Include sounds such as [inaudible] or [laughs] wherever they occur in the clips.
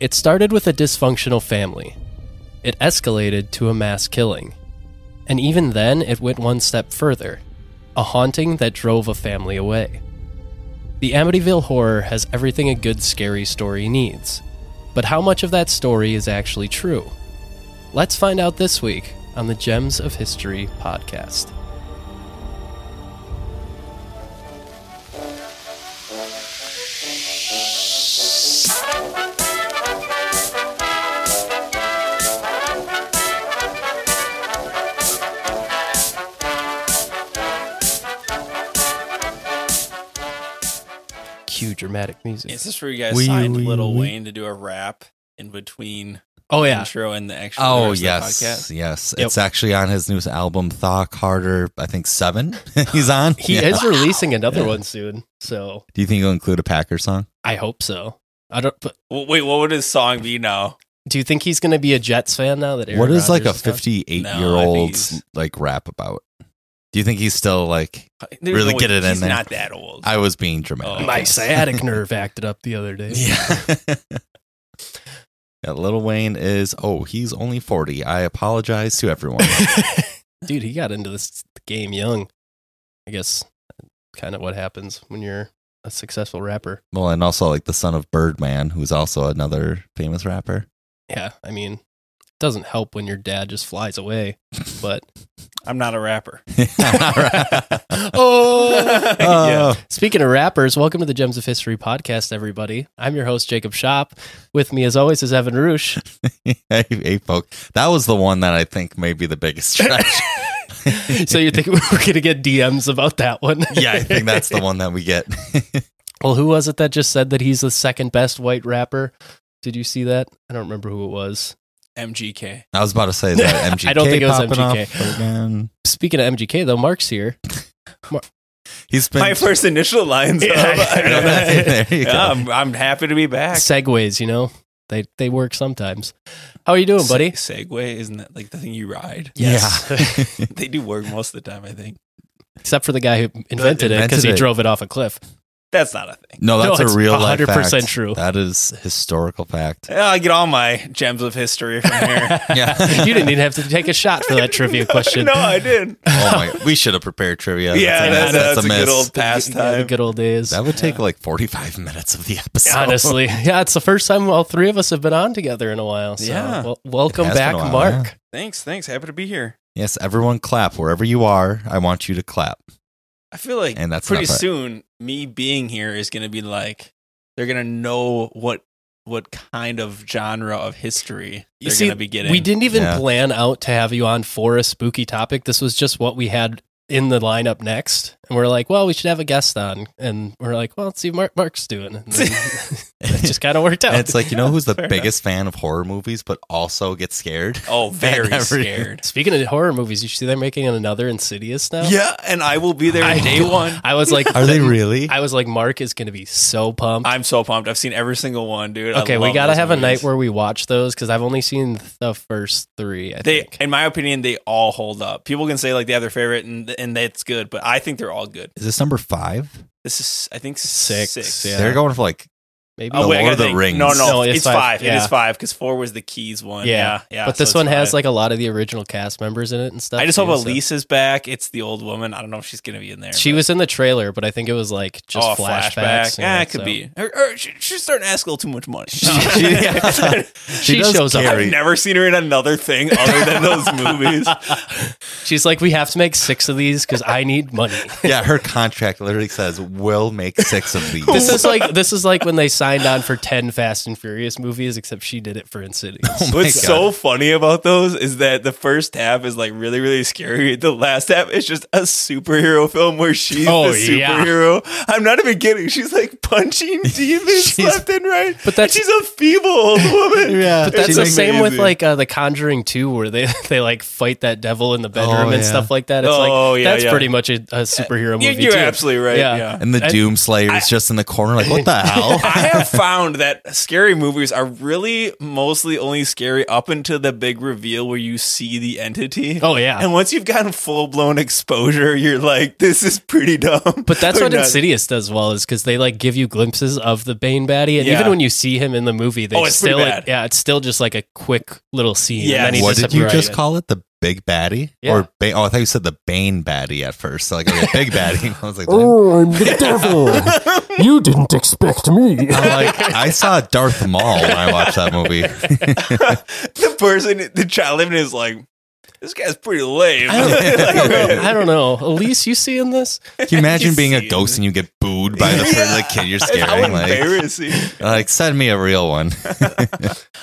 It started with a dysfunctional family. It escalated to a mass killing. And even then, it went one step further a haunting that drove a family away. The Amityville Horror has everything a good scary story needs. But how much of that story is actually true? Let's find out this week on the Gems of History podcast. Dramatic music. Is this where you guys Wee, signed wee, Little wee. Wayne to do a rap in between Oh yeah, intro and the actual? Oh the of the yes, podcast? yes. Yep. It's actually on his new album, Tha Carter. I think seven. [laughs] He's on. he Yeah. is releasing another Yeah. one soon, so Do you think he'll include a Packer song? I hope so. I don't. But wait, what would his song be now? do you think he's going to be a Jets fan now that? Aaron what is like a Rodgers is gone? fifty-eight No, year I think old's he's- like rap about? Do you think he's still like? Uh, there's Really no get way- it in he's there. not that old. I was being dramatic. Oh, My sciatic [laughs] nerve acted up the other day. Yeah. [laughs] yeah. Lil Wayne is. Oh, he's only forty. I apologize to everyone. [laughs] Dude, he got into this game young. I guess kind of what happens when you're a successful rapper. well, and also like the son of Birdman, who's also another famous rapper. Yeah, I mean, it doesn't help when your dad just flies away. But [laughs] I'm not a rapper. [laughs] [laughs] oh, yeah. Uh, Speaking of rappers, welcome to the Gems of History podcast, everybody. I'm your host, Jacob Shop. With me, as always, is Evan Roosh. hey, hey, folks. That was the one that I think may be the biggest stretch. so you think we're going to get DMs about that one? yeah, I think that's the one that we get. Well, who was it that just said that he's the second best white rapper? Did you see that? I don't remember who it was. MGK. I was about to say that [laughs] MGK. I don't think it was popping MGK. again. Speaking of MGK, though, Mark's here. He's been My first initial lines. Yeah, of- [laughs] I know that. [laughs] There you go. Yeah, I'm, I'm happy to be back. Segways, you know, they they work sometimes. How are you doing, buddy? Se- Segway, isn't that like the thing you ride? Yes. Yeah. they do work most of the time, I think. Except for the guy who invented it because he drove it off a cliff. That's not a thing. no, that's No, a real life 100% fact. true. That is historical fact. Yeah, I get all my gems of history from here. [laughs] Yeah. [laughs] you didn't even have to take a shot for that trivia [laughs] question. no, I did. Oh my! We should have prepared trivia. Yeah, that's, that's, a, that's, a, miss. good old Yeah, the pastime. good old days. That would take like forty-five minutes of the episode. Honestly, yeah, it's the first time all three of us have been on together in a while. So, Yeah. well, welcome back, while, Mark. yeah. Thanks, thanks. Happy to be here. yes, everyone, clap wherever you are. I want you to clap. I feel like And that's pretty soon me being here is going to be like they're going to know what what kind of genre of history You they're see, going to be getting. We didn't even Yeah. plan out to have you on for a spooky topic. This was just what we had in the lineup next. And we're like, well, we should have a guest on. And we're like, well, let's see what Mark, Mark's doing. And then [laughs] [laughs] it just kind of worked out. And it's like you know who's the [laughs] Fair enough. biggest fan of horror movies, but also gets scared. Oh, [laughs] very Every- scared. Speaking of horror movies, you see they're making another Insidious now? Yeah, and I will be there I- day one. I was like, [laughs] Are they really? I was like, Mark is going to be so pumped. I'm so pumped. I've seen every single one, dude. Okay, we got to those have a night where we watch those because I've only seen the first three. I they, think. in my opinion, they all hold up. People can say like they have their favorite and and that's good, but I think they're all good. Is this number five? This is, I think, Six, six. yeah. They're going for like Maybe. Oh, the Oh, wait, I Lord gotta of the think. Rings. No, no, No, it's, it's five. five, yeah. is five because four was the keys one. Yeah. Yeah, yeah. but this it's one has five. like a lot of the original cast members in it and stuff. I just too, hope so- is back. It's the old woman. I don't know if she's gonna be in there. She but- was in the trailer, but I think it was like just oh, flashbacks. Yeah, yeah, it could so. be. Or, or she, she's starting to ask a little too much money. [laughs] She- yeah. [laughs] She, does shows up. I've never seen her in another thing other than those [laughs] movies. She's like, we have to make six of these because I need money. yeah. Her contract literally says we'll make six of these. This is like this is like when they signed on for ten Fast and Furious movies, except she did it for Insidious. Oh What's God. so funny about those is that the first half is like really, really scary. The last half is just a superhero film where she's Oh, the yeah. superhero. I'm not even kidding. She's like punching [laughs] demons She's- left and right. But that's- And she's a feeble old woman. Yeah. But that's It's the same with like uh, the Conjuring 2 where they [laughs] they like fight that devil in the bedroom Oh, and yeah. stuff like that. It's Oh, like yeah, that's yeah. pretty much a, a superhero You- movie You're too. absolutely right. Yeah. Yeah. and the I- Doom Slayer's just in the corner, like, what the [laughs] hell? I have found that scary movies are really mostly only scary up until the big reveal where you see the entity. Oh yeah. And once you've gotten full blown exposure, you're like, this is pretty dumb. But that's Or what not. Insidious does well is because they like give you glimpses of the Bane baddie, and Yeah. even when you see him in the movie, they Oh, it's still like, yeah, it's still just like a quick little scene. Yeah. and then he what did you disappears. just call it? The big baddie? Yeah. Or ba- oh, I thought you said the Bane baddie at first. So like okay, big baddie. [laughs] I was like, Oh, I'm the devil. [laughs] You didn't expect me. I'm like, I saw Darth Maul when I watched that movie. [laughs] the person, the child living is like, this guy's pretty lame. I don't, [laughs] I don't know. I don't know. Elise, you seeing this? Can you imagine You being a see ghost and you get booed by the, [laughs] Yeah. the kid you're How scaring? Like, embarrassing. like, send me a real one. [laughs]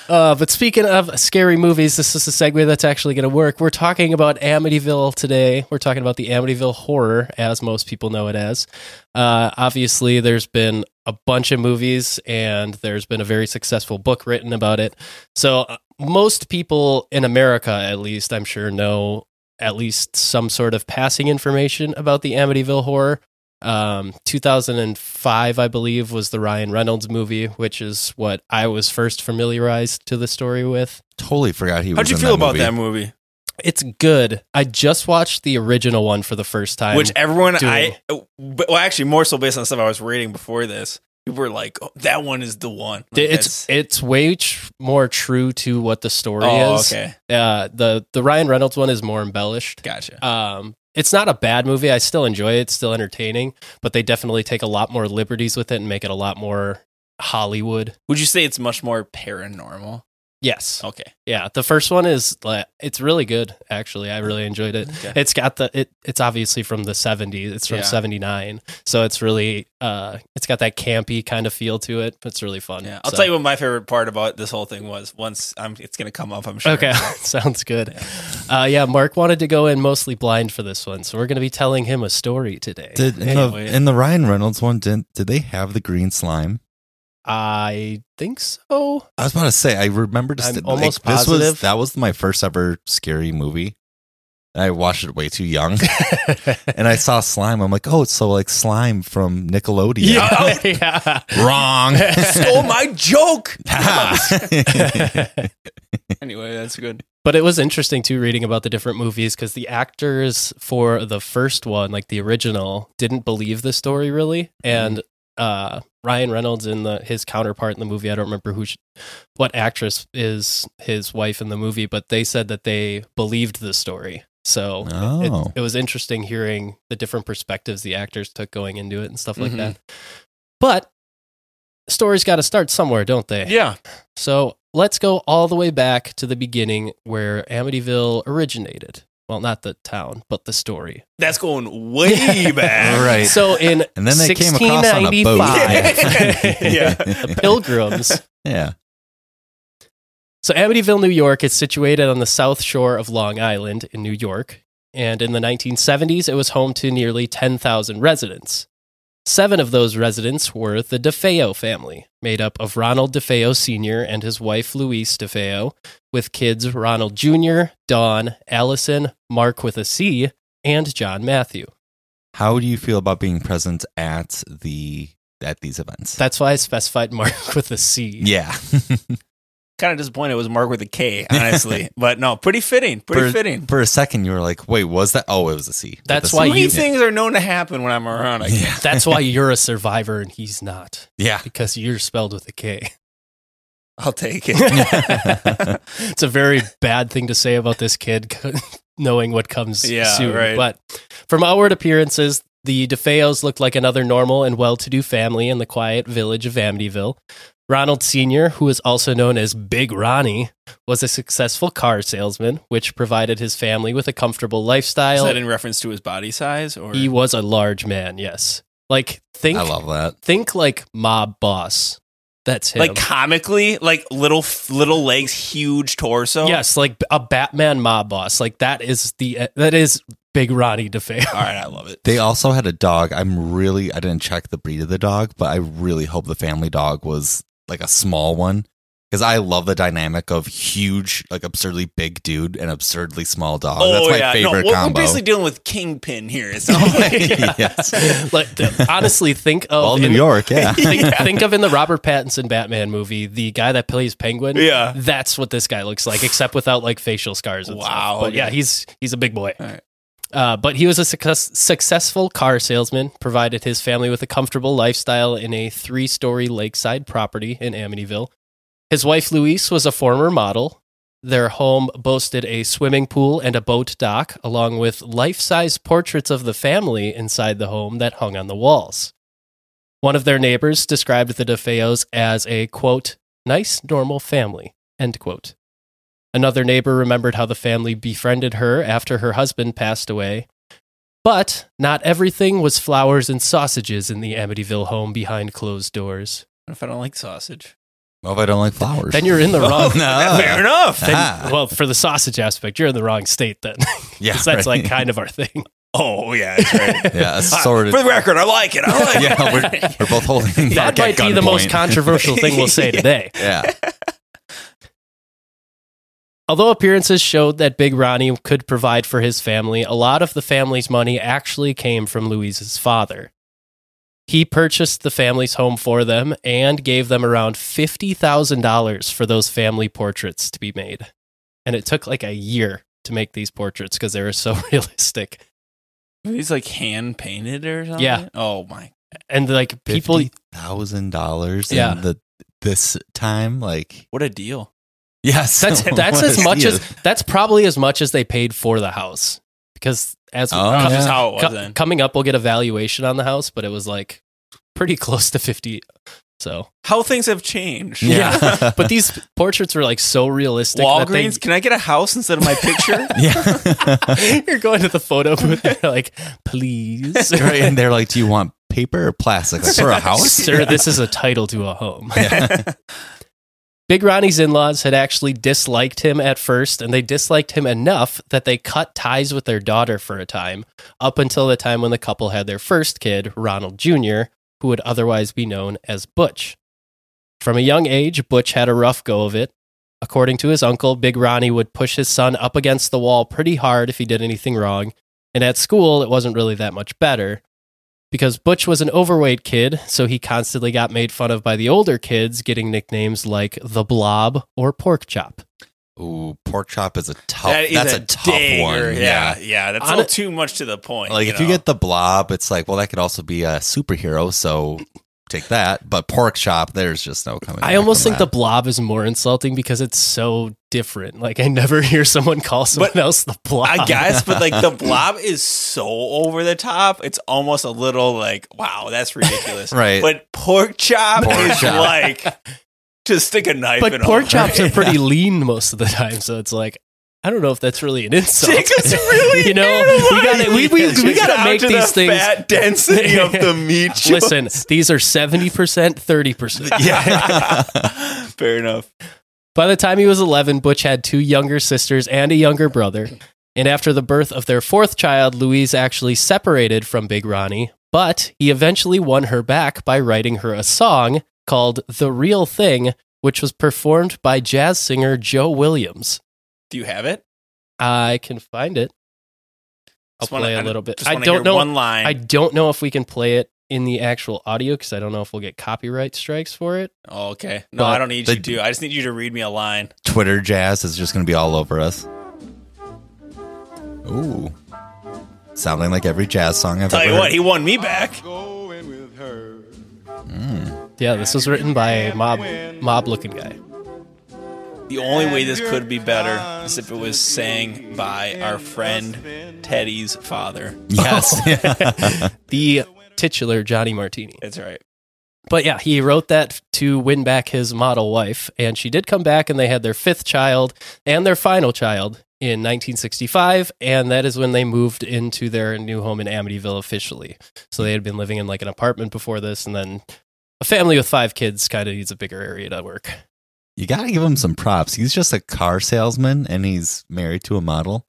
Uh, but speaking of scary movies, this is a segue that's actually going to work. We're talking about Amityville today. We're talking about the Amityville horror, as most people know it as. Uh, obviously, there's been a bunch of movies, and there's been a very successful book written about it. So, uh, most people in America, at least, I'm sure, know at least some sort of passing information about the Amityville horror. Um, 2005, I believe, was the Ryan Reynolds movie, which is what I was first familiarized to the story with. totally forgot he was. How'd you in feel about movie. that movie? It's good. I just watched the original one for the first time. Which everyone doing- I well actually more so based on stuff I was reading before this. People were like, oh, "That one is the one." Like, it's it's way tr- more true to what the story oh is. okay, Uh, the the Ryan Reynolds one is more embellished. gotcha. Um, it's not a bad movie. I still enjoy it. It's still entertaining, but they definitely take a lot more liberties with it and make it a lot more Hollywood. Would you say it's much more paranormal? Yes. Okay, Yeah, the first one is like it's really good. Actually, I really enjoyed it. Okay. It's got the it. It's obviously from the '70s. It's from Yeah. '79, so it's really uh, it's got that campy kind of feel to it. It's really fun. yeah. I'll So- tell you what my favorite part about this whole thing was. Once I'm, it's gonna come up. I'm sure. Okay, [laughs] sounds good. Uh, yeah, Mark wanted to go in mostly blind for this one, so we're going to be telling him a story today. Did in, the, in the Ryan Reynolds one, did did they have the green slime? I think so. I was about to say, I remember just I'm like, almost this was positive. that was my first ever scary movie. I watched it way too young, [laughs] and I saw slime. I'm like, oh, it's so like slime from Nickelodeon. yeah, [laughs] yeah. Wrong. [laughs] Stole my joke. Ha. anyway, that's good. But it was interesting too reading about the different movies because the actors for the first one, like the original, didn't believe the story really, and uh, Ryan Reynolds and the his counterpart in the movie, I don't remember who, sh- what actress is his wife in the movie, but they said that they believed the story. So it- Oh. it, it was interesting hearing the different perspectives the actors took going into it and stuff like Mhm. that. But stories got to start somewhere, don't they? Yeah. So let's go all the way back to the beginning where Amityville originated. Well, not the town, but the story. That's going way [laughs] back. Right. So in And then they came across on a boat. 1695, Yeah. The [laughs] pilgrims. yeah. So Amityville, New York is situated on the south shore of Long Island in New York. And in the 1970s, it was home to nearly 10,000 residents. Seven of those residents were the DeFeo family, made up of Ronald DeFeo Sr. and his wife Louise DeFeo, with kids Ronald Jr., Dawn, Allison, Mark with a C, and John Matthew. How do you feel about being present at the at these events? That's why I specified Mark [laughs] with a C. yeah. [laughs] Kind of disappointed it was Mark with a K, [laughs] honestly. but no, pretty fitting. Pretty for, fitting. For a second, you were like, "Wait, was that? Oh, it was a C." That's the why C. You- things are known to happen when I'm around. I guess. Yeah. That's why [laughs] you're a survivor and he's not, Yeah. because you're spelled with a K. I'll take [laughs] it. it's a very bad thing to say about this kid, knowing what comes Yeah, soon. right. But from outward appearances, the DeFeos looked like another normal and well to do family in the quiet village of Amityville. Ronald Sr., who is also known as Big Ronnie, was a successful car salesman, which provided his family with a comfortable Is lifestyle. that in reference to his body size, or he was a large man, yes. Like, think, I love that. think like mob boss. That's him. like comically, like little little legs, huge torso? Yes, like a Batman mob boss. Like that is the uh, that is Big Ronnie DeFeo. All right, I love it. They also had a dog. I'm really I didn't check the breed of the dog, but I really hope the family dog was like a small one Because I love the dynamic of huge, like absurdly big dude and absurdly small dog. oh That's my yeah, favorite no, we're, combo. we're basically dealing with Kingpin here. It sounds [laughs] like. yes. [laughs] like honestly, think of Well, in New the- York, yeah. [laughs] think, think of in the Robert Pattinson Batman movie, the guy that plays Penguin. Yeah. that's what this guy looks like, except without like facial scars. And Wow, stuff. But yeah, he's he's a big boy. All right. Uh, but he was a success, successful car salesman, provided his family with a comfortable lifestyle in a three story lakeside property in Amityville. His wife Louise was a former model. Their home boasted a swimming pool and a boat dock, along with life size portraits of the family inside the home that hung on the walls. One of their neighbors described the DeFeos as a quote, nice, normal family, end quote. Another neighbor remembered how the family befriended her after her husband passed away. But not everything was flowers and sausages in the Amityville home behind closed doors. What if I don't like sausage? Well, if I don't like flowers. Then you're in the [laughs] wrong. no. [laughs] Fair enough. then- Ah. well, for the sausage aspect, you're in the wrong state then. [laughs] Yeah, 'Cause that's right. like kind of our thing. Oh yeah, that's right. Yeah, Uh, sort of. For the record, I like it. I like yeah, it. we're, we're both holding. That might be the most controversial thing we'll say today. Yeah. Although appearances showed that Big Ronnie could provide for his family, a lot of the family's money actually came from Louise's father. He purchased the family's home for them and gave them around $50,000 for those family portraits to be made. And it took like a year to make these portraits because they were so [laughs] realistic. Are these like hand painted or something? Yeah. Oh my. And like people, thousand dollars. Yeah. In the this time, like What a deal. Yes, that's [laughs] that's as much as that's probably as much as they paid for the house because as Oh, That's yeah. how it was Co- then. coming up, we'll get a valuation on the house, but it was like pretty close to 50. So, How things have changed. Yeah. [laughs] but [laughs] these portraits were like so realistic. that they- Walgreens, can I get a house instead of my picture? yeah. You're going to the photo booth, they're like, please. right, and they're like, "Do you want paper or plastic like, for a house?" Sir, this is a title to a home. Big Ronnie's in laws had actually disliked him at first, and they disliked him enough that they cut ties with their daughter for a time, up until the time when the couple had their first kid, Ronald Jr., who would otherwise be known as Butch. From a young age, Butch had a rough go of it. According to his uncle, Big Ronnie would push his son up against the wall pretty hard if he did anything wrong, and at school, it wasn't really that much better because Butch was an overweight kid, so he constantly got made fun of by the older kids, getting nicknames like the Blob or Pork Chop. Ooh, pork chop is a tough. That is that's a, a tough dagger. one. Yeah, yeah. That's a On little too much to the point. Like if you get the blob, it's like, well, that could also be a superhero. So take that. But pork chop, there's just no coming. I back almost from think the. Blob is more insulting because it's so different. Like I never [laughs] hear someone call someone But else the Blob. I guess, but like the [laughs] blob is so over the top. It's almost a little like, wow, that's ridiculous. Right. But pork chop Pork is chop. like to stick a knife but in pork them. chops are pretty [laughs] lean most of the time, so it's like I don't know if that's really an insult. Jacob's [laughs] really you know, we got to we, we, we got to make these the things. fat density of the [laughs] meat. Listen, these are seventy percent, thirty percent. [laughs] yeah, fair enough. By the time he was 11, Butch had two younger sisters and a younger brother. And after the birth of their fourth child, Louise actually separated from Big Ronnie, but he eventually won her back by writing her a song called The Real Thing, which was performed by jazz singer Joe Williams. Do you have it? I can find it. I'll Just wanna- play a I little bit. just I don't hear know. one line. I don't know if we can play it in the actual audio because I don't know if we'll get copyright strikes for it. oh, okay. No, But I don't need the- you to. I just need you to read me a line. Twitter jazz is just going to be all over us. Ooh, sounding like every jazz song I've Tell ever you what, heard. he won me back. Mm. Yeah, this was written by a mob mob looking guy. The only way this could be better is if it was sang by our friend Teddy's father. [laughs] Yes. [laughs] the titular Johnny Martini. That's right. But yeah, he wrote that to win back his model wife, and she did come back, and they had their fifth child and their final child in 1965, and that is when they moved into their new home in Amityville officially. So they had been living in like an apartment before this, and then a family with five kids kind of needs a bigger area to work. You got to give him some props. He's just a car salesman and he's married to a model.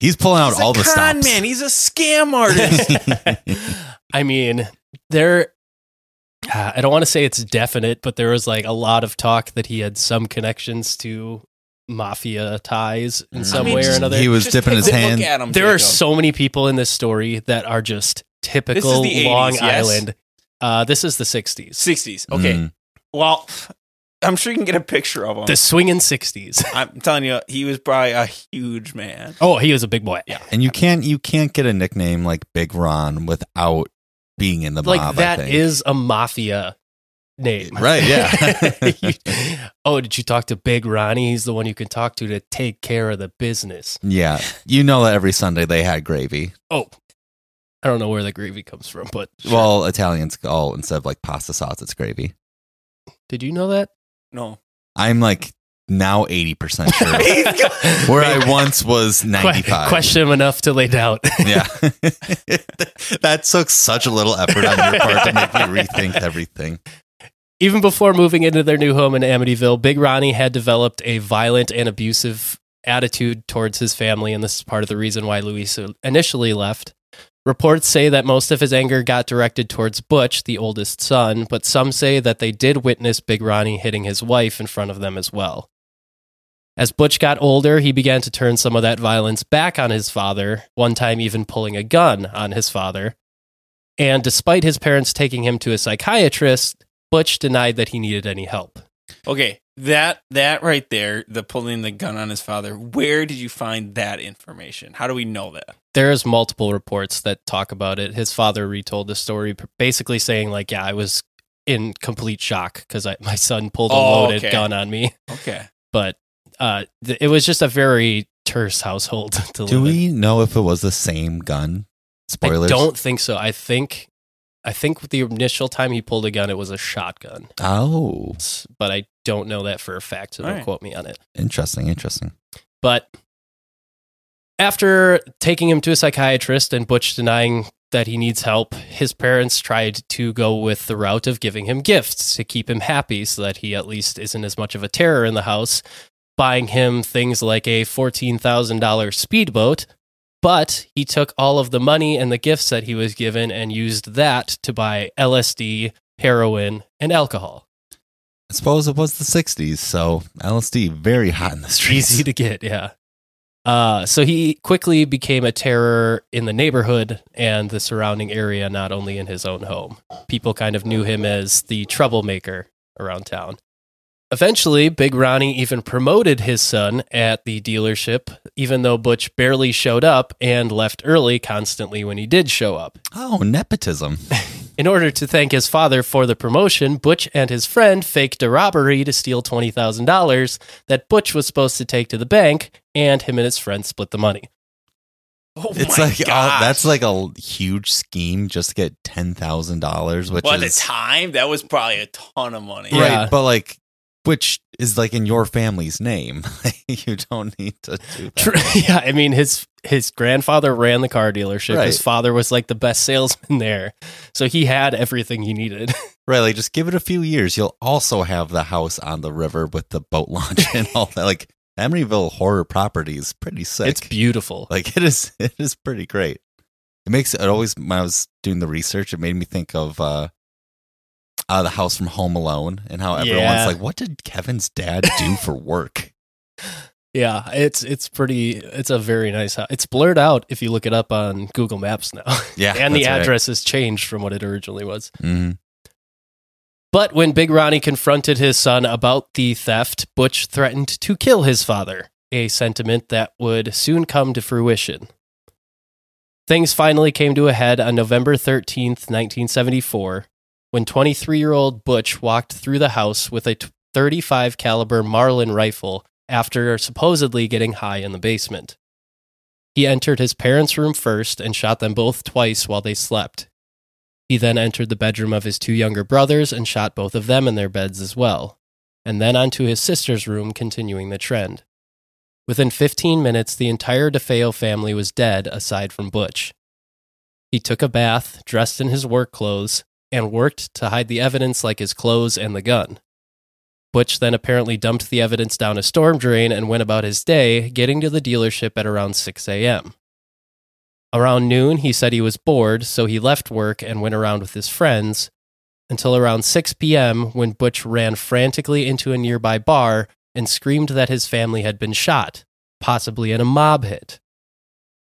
He's pulling out He's all a the con stops. man. He's a scam artist. [laughs] I mean, there uh, I don't want to say it's definite, but there was like a lot of talk that he had some connections to mafia ties in I some mean, way or another. He was Just dipping his a look hand. at him, there are so many people in this story that are just typical the 80s, Long yes? Island. Uh, this is the 60s. 60s. Okay. Mm. Well, I'm sure you can get a picture of him. The swinging 60s. [laughs] I'm telling you, he was probably a huge man. Oh, he was a big boy. Yeah. And you can't you can't get a nickname like Big Ron without being in the Like mob. that I think. is a mafia name. [laughs] right. Yeah. You- [laughs] oh, did you talk to Big Ronnie? He's the one you can talk to to take care of the business. yeah. You know that every Sunday they had gravy. Oh, I don't know where the gravy comes from, but Well, Italians call instead of like pasta sauce, it's gravy. did you know that? No. I'm like now eighty percent [laughs] sure. Where I once was ninety five. Question him enough to lay doubt. [laughs] Yeah. [laughs] that took such a little effort on your part to make me rethink everything. Even before moving into their new home in Amityville, Big Ronnie had developed a violent and abusive attitude towards his family, and this is part of the reason why Louise initially left. Reports say that most of his anger got directed towards Butch, the oldest son, but some say that they did witness Big Ronnie hitting his wife in front of them as well. As Butch got older, he began to turn some of that violence back on his father, one time even pulling a gun on his father. And despite his parents taking him to a psychiatrist, Butch denied that he needed any help. Okay. That that right there, the pulling the gun on his father. Where did you find that information? How do we know that? There's multiple reports that talk about it. His father retold the story, basically saying like, "Yeah, I was in complete shock because my son pulled a Oh, loaded okay. gun on me." Okay. But uh, th- it was just a very terse household [laughs] to Do live in. we know if it was the same gun? Spoilers. I don't think so. I think, I think the initial time he pulled a gun, it was a shotgun, Oh, but I don't know that for a fact. So don't Alright. quote me on it. interesting. Interesting. But after taking him to a psychiatrist and Butch denying that he needs help, his parents tried to go with the route of giving him gifts to keep him happy so that he at least isn't as much of a terror in the house, buying him things like a $14,000 speedboat. But he took all of the money and the gifts that he was given and used that to buy LSD, heroin, and alcohol. I suppose it was the 60s, so LSD very hot in the [laughs] streets. Easy to get, yeah. Uh, so he quickly became a terror in the neighborhood and the surrounding area, not only in his own home. People kind of knew him as the troublemaker around town. Eventually, Big Ronnie even promoted his son at the dealership, even though Butch barely showed up and left early constantly when he did show up. oh, nepotism. [laughs] In order to thank his father for the promotion, Butch and his friend faked a robbery to steal $20,000 that Butch was supposed to take to the bank, and him and his friend split the money. Oh It's my like uh, that's like a huge scheme just to get ten thousand dollars, which well, at the time that was probably a ton of money. Yeah. right, but like which is like in your family's name. [laughs] you don't need to do that. [laughs] Yeah, I mean his his grandfather ran the car dealership. His father was like the best salesman [laughs] there. So he had everything he needed. Right, like just give it a few years. You'll also have the house on the river with the boat launch and all that. Like Amityville horror property is pretty sick. It's beautiful. like it is it is pretty great. It makes it always when I was doing the research, it made me think of uh uh, the house from Home Alone and how everyone's Yeah. like, what did Kevin's dad do for work? [laughs] Yeah, it's it's pretty it's a very nice house. It's blurred out if you look it up on Google Maps now. [laughs] Yeah. and the that's right. address has changed from what it originally was. Mhm. But when Big Ronnie confronted his son about the theft, Butch threatened to kill his father, a sentiment that would soon come to fruition. Things finally came to a head on November 13th, 1974, when 23-year-old Butch walked through the house with a 35 caliber Marlin rifle after supposedly getting high in the basement. He entered his parents' room first and shot them both twice while they slept. He then entered the bedroom of his two younger brothers and shot both of them in their beds as well, and then onto his sister's room, continuing the trend. Within 15 minutes, the entire DeFeo family was dead aside from Butch. He took a bath, dressed in his work clothes, and worked to hide the evidence like his clothes and the gun. Butch then apparently dumped the evidence down a storm drain and went about his day, getting to the dealership at around 6 a.m. Around noon, he said he was bored, so he left work and went around with his friends, until around 6 p.m. when Butch ran frantically into a nearby bar and screamed that his family had been shot, possibly in a mob hit.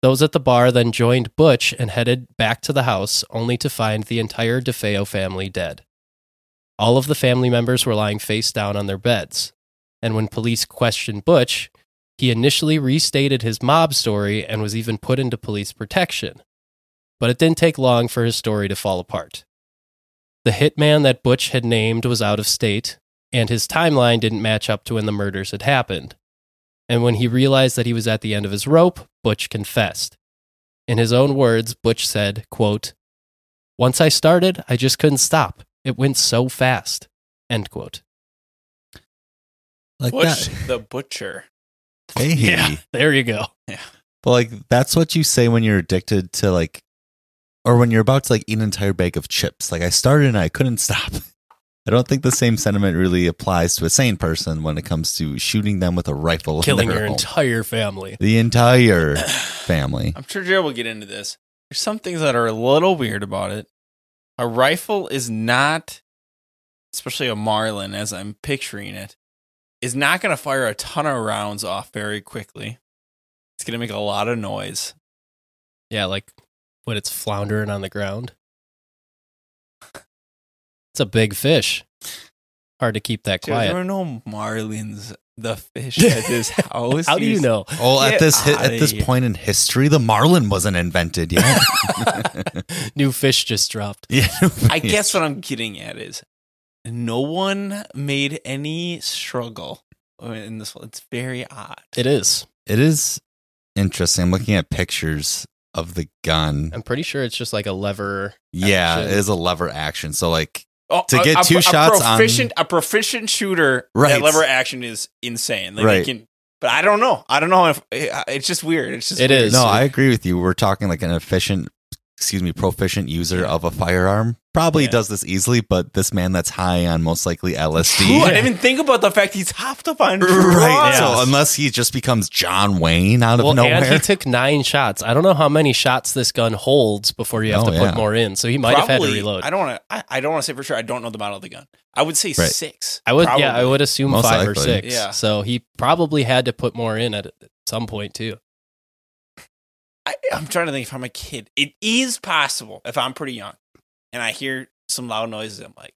Those at the bar then joined Butch and headed back to the house, only to find the entire DeFeo family dead. All of the family members were lying face down on their beds. And when police questioned Butch, he initially restated his mob story and was even put into police protection. But it didn't take long for his story to fall apart. The hitman that Butch had named was out of state, and his timeline didn't match up to when the murders had happened. And when he realized that he was at the end of his rope, Butch confessed. In his own words, Butch said, quote, Once I started, I just couldn't stop. It went so fast. End quote. Like Butch that. the butcher. Hey. Yeah, [laughs] there you go. Yeah. But like that's what you say when you're addicted to like or when you're about to like eat an entire bag of chips. Like I started and I couldn't stop. [laughs] I don't think the same sentiment really applies to a sane person when it comes to shooting them with a rifle. Killing your home. entire family. the entire family. I'm sure Jared will get into this. There's some things that are a little weird about it. A rifle is not, especially a Marlin, as I'm picturing it, is not going to fire a ton of rounds off very quickly. It's going to make a lot of noise. Yeah, like when it's floundering on the ground. It's a big fish. Hard to keep that Dude, quiet. there are no Marlins, the fish at this house. How do you know? Oh, at Get this hi- outta at this here. point in history, the marlin wasn't invented yet. [laughs] [laughs] New fish just dropped. yeah, [laughs] I guess what I'm getting at is no one made any struggle in this. It's very odd. It is. it is interesting. I'm looking at pictures of the gun. I'm pretty sure it's just like a lever. Yeah, action. it is a lever action. So like Oh, To a- get a, two a shots on- proficient, a proficient shooter. Right. That lever action is insane. Like Right. Can, but I don't know. I don't know if it's just weird. It's just It weird. is. No, I agree with you. We're talking like an efficient, excuse me, proficient user of a firearm. Probably Yeah. does this easily, but this man that's high on most likely LSD. Ooh, I didn't even think about the fact he's hopped up on Right. drugs. So unless he just becomes John Wayne out of Well, nowhere. and he took nine shots. I don't know how many shots this gun holds before you have Oh, to yeah. put more in. So he might have had to reload. I don't want to. I, I don't want to say for sure. I don't know the model of the gun. I would say Right. six. I would, yeah, I would assume Most five or six. Yeah. So he probably had to put more in at, at some point too. I, I'm trying to think if I'm a kid. It is possible if I'm pretty young and I hear some loud noises. I'm like,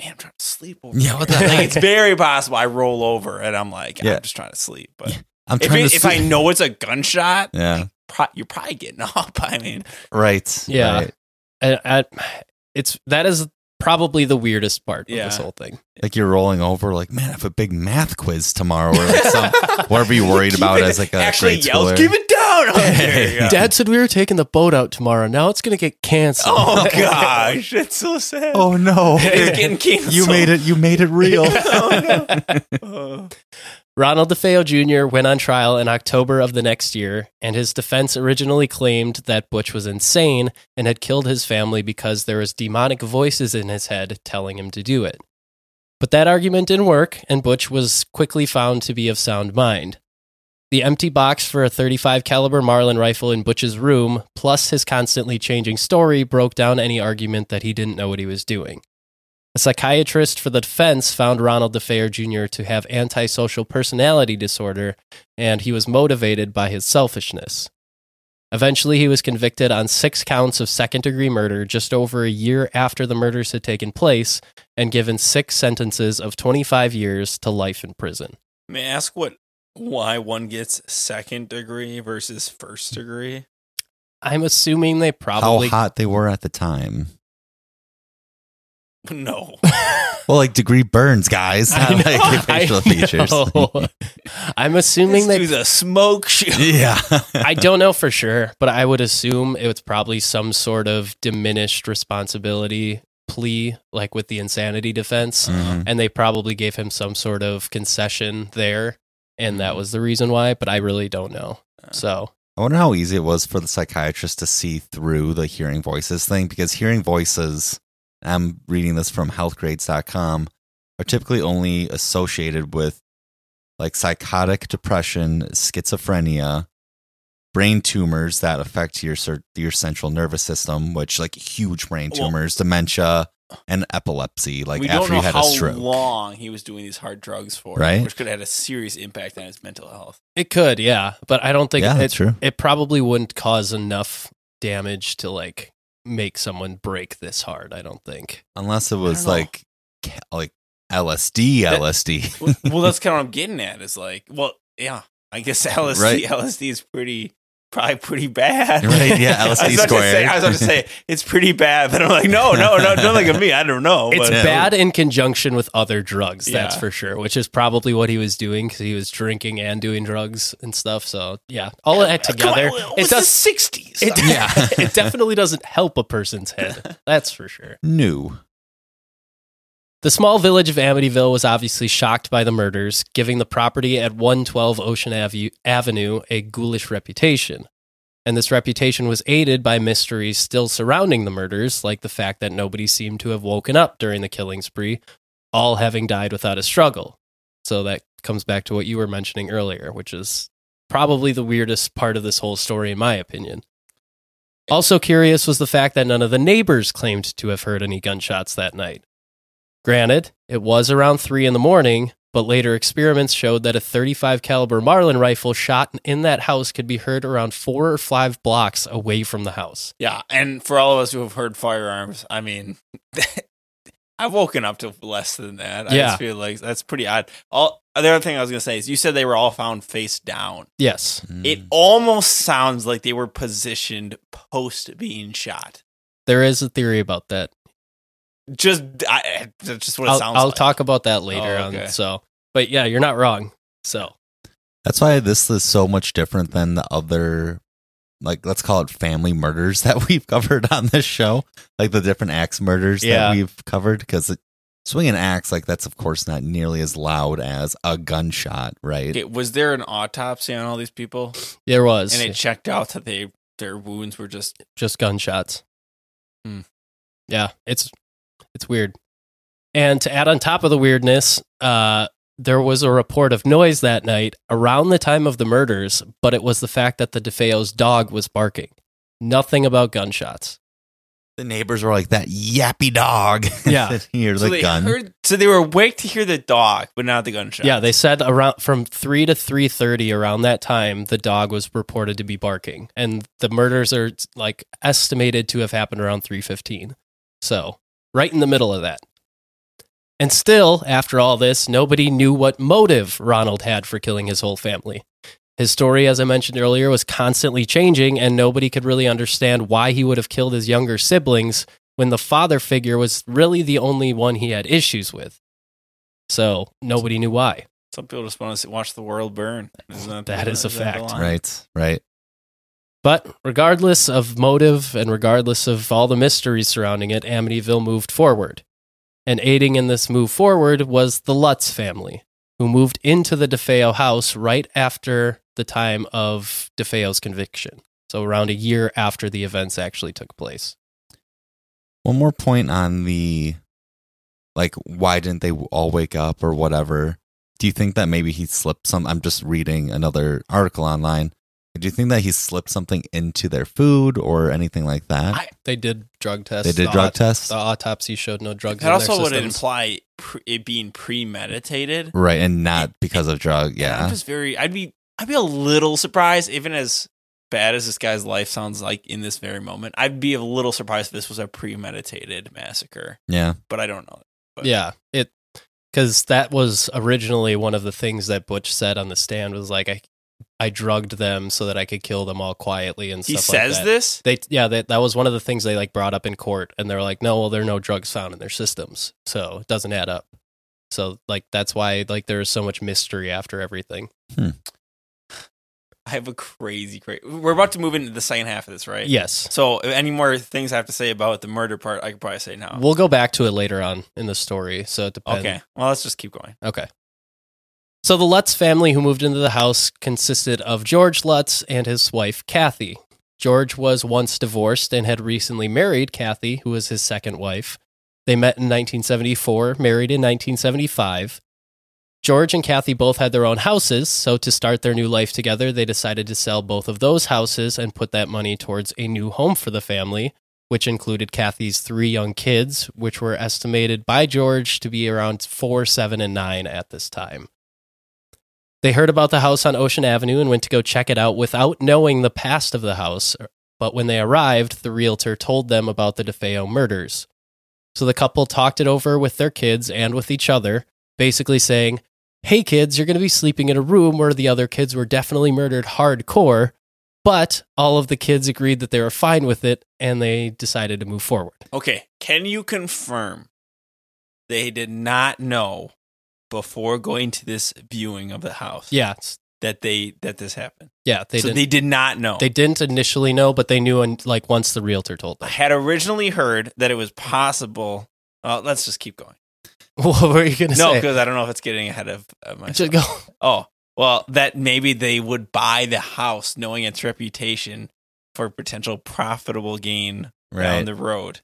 man, I'm trying to sleep. Over Yeah, here." what the [laughs] heck? it's very possible. I roll over and I'm like, Yeah. I'm just trying to sleep. But I'm if, trying it, to if I know it's a gunshot, Yeah. pro- you're probably getting [laughs] up. I mean, Right. Yeah. right. And, and it's that is probably the weirdest part Yeah. of this whole thing. Like you're rolling over, like, man, I have a big math quiz tomorrow, or like some [laughs] whatever you're worried Keep about it- as like a actually grade yells, schooler. keep it down. [laughs] Oh, there you go. Dad said we were taking the boat out tomorrow. Now it's going to get canceled. Oh [laughs] gosh, it's so sad. Oh no! it's getting canceled. you made it. You made it real. oh, no. Oh. Ronald DeFeo Jr. went on trial in October of the next year, and his defense originally claimed that Butch was insane and had killed his family because there was demonic voices in his head telling him to do it. But that argument didn't work, and Butch was quickly found to be of sound mind. The empty box for a 35 caliber Marlin rifle in Butch's room, plus his constantly changing story, broke down any argument that he didn't know what he was doing. A psychiatrist for the defense found Ronald DeFeo Jr. to have antisocial personality disorder, and he was motivated by his selfishness. Eventually, he was convicted on six counts of second degree murder just over a year after the murders had taken place and given six sentences of 25 years to life in prison. May I ask what why one gets second degree versus first degree? I'm assuming they probably How probably. hot they were at the time. [laughs] No. Well, like degree burns, guys. I [laughs] Not know, like facial I features. [laughs] I'm assuming Let's they do the smoke show. yeah. I don't know for sure, but I would assume it was probably some sort of diminished responsibility plea, like with the insanity defense. Mhm. And they probably gave him some sort of concession there. And that was the reason why, but I really don't know. So, I wonder how easy it was for the psychiatrist to see through the hearing voices thing because hearing voices, I'm reading this from healthgrades.com, are typically only associated with like psychotic depression, schizophrenia, brain tumors that affect your your central nervous system, which like huge brain Well- tumors, dementia, and epilepsy, like we after don't know he had how a stroke. long he was doing these hard drugs for, Right. Which could have had a serious impact on his mental health. It could, yeah, but I don't think Yeah, it, that's true. it probably wouldn't cause enough damage to like make someone break this hard. I don't think. Unless it was like ca- like LSD, That- LSD. [laughs] well, [laughs] well, that's kind of what I'm getting at. Is like, well, yeah, I guess LSD Right. LSD is pretty. Probably pretty bad. Right, yeah, [laughs] I was LSD about to say- I was about to say it's pretty bad, but I'm like, no, no, no, don't look at me. I don't know. [laughs] It's but- bad in conjunction with other drugs, that's Yeah. for sure. Which is probably what he was doing because he was drinking and doing drugs and stuff. So yeah, all of that Come on, together, it it does. the '60s. It, [laughs] Yeah. it definitely doesn't help a person's head. That's for sure. New. The small village of Amityville was obviously shocked by the murders, giving the property at 112 Ocean Ave- Avenue a ghoulish reputation. And this reputation was aided by mysteries still surrounding the murders, like the fact that nobody seemed to have woken up during the killing spree, all having died without a struggle. So that comes back to what you were mentioning earlier, which is probably the weirdest part of this whole story, in my opinion. Also curious was the fact that none of the neighbors claimed to have heard any gunshots that night. Granted, it was around 3 in the morning, but later experiments showed that a 35 caliber Marlin rifle shot in that house could be heard around 4 or 5 blocks away from the house. Yeah, and for all of us who have heard firearms, I mean, [laughs] I've woken up to less than that. I Yeah. just feel like that's pretty odd. All the other thing I was gonna say is you said they were all found face down. Yes. It Mm. almost sounds like they were positioned post being shot. There is a theory about that. Just, I, that's just what it I'll, sounds I'll like. talk about that later Oh, okay. on. So, but yeah, you're not wrong. So, That's why this is so much different than the other, like let's call it family murders [laughs] that we've covered on this show, like the different axe murders Yeah. that we've covered. Because swinging an axe, like that's of course not nearly as loud as a gunshot, right? Okay, was there an autopsy on all these people, there was and it checked out that they their wounds were just just gunshots. Hmm. Yeah, it's it's weird. And to add on top of the weirdness, uh, there was a report of noise that night around the time of the murders, but it was the fact that the DeFeo's dog was barking. Nothing about gunshots. The neighbors were like that yappy dog. [laughs] Yeah. here's so the they gun. heard. So they were awake to hear the dog, but not the gunshot. Yeah, they said around from three to three thirty around that time, the dog was reported to be barking, and the murders are like estimated to have happened around three fifteen. So right in the middle of that. And still, after all this, nobody knew what motive Ronald had for killing his whole family. His story, as I mentioned earlier, was constantly changing, and nobody could really understand why he would have killed his younger siblings when the father figure was really the only one he had issues with. So nobody knew why. Some people just want to watch the world burn. Isn't that, That is a isn't fact. right, right. But regardless of motive and regardless of all the mysteries surrounding it, Amityville moved forward. And aiding in this move forward was the Lutz family, who moved into the DeFeo house right after the time of DeFeo's conviction. So around a year after the events actually took place. One more point on the, like, why didn't they all wake up or whatever? Do you think that maybe he slipped some? I'm just reading another article online. Do you think that he slipped something into their food or anything like that? I- They did drug tests. they did The drug aut- tests, The autopsy showed no drugs That in also their would systems. imply pre- it being premeditated. right? And not because of drug. Yeah, I'm just very. I'd be. I'd be a little surprised, even as bad as this guy's life sounds like in this very moment. I'd be a little surprised if this was a premeditated massacre, yeah. but I don't know. But- Yeah, it because that was originally one of the things that Butch said on the stand was like I I drugged them so that I could kill them all quietly and He stuff like says that. this. They yeah, that that was one of the things they like brought up in court and they're like, "No, well there are no drugs found in their systems." So, it doesn't add up. So, like that's why like there is so much mystery after everything. Hmm. I have a crazy, crazy. We're about to move into the second half of this, right? Yes. So, any more things I have to say about the murder part? I could probably say now. We'll go back to it later on in the story, so it depends. okay. Well, let's just keep going. Okay. So the Lutz family who moved into the house consisted of George Lutz and his wife, Kathy. George was once divorced and had recently married Kathy, who was his second wife. They met in 1974, married in 1975. George and Kathy both had their own houses, so to start their new life together, they decided to sell both of those houses and put that money towards a new home for the family, which included Kathy's three young kids, which were estimated by George to be around four, seven, and nine at this time. They heard about the house on Ocean Avenue and went to go check it out without knowing the past of the house. But when they arrived, the realtor told them about the DeFeo murders. So the couple talked it over with their kids and with each other, basically saying, Hey kids, you're going to be sleeping in a room where the other kids were definitely murdered hardcore. But all of the kids agreed that they were fine with it and they decided to move forward. Okay, can you confirm they did not know before going to this viewing of the house Yeah, that they that this happened? yeah, they so didn't. they did not know. They didn't initially know, but they knew, and like once the realtor told them, I had originally heard that it was possible. Let's just keep going. [laughs] what were you gonna No, say? No, because I don't know if it's getting ahead of, of myself. Just go. [laughs] Oh, well, that maybe they would buy the house knowing its reputation for potential profitable gain down the road.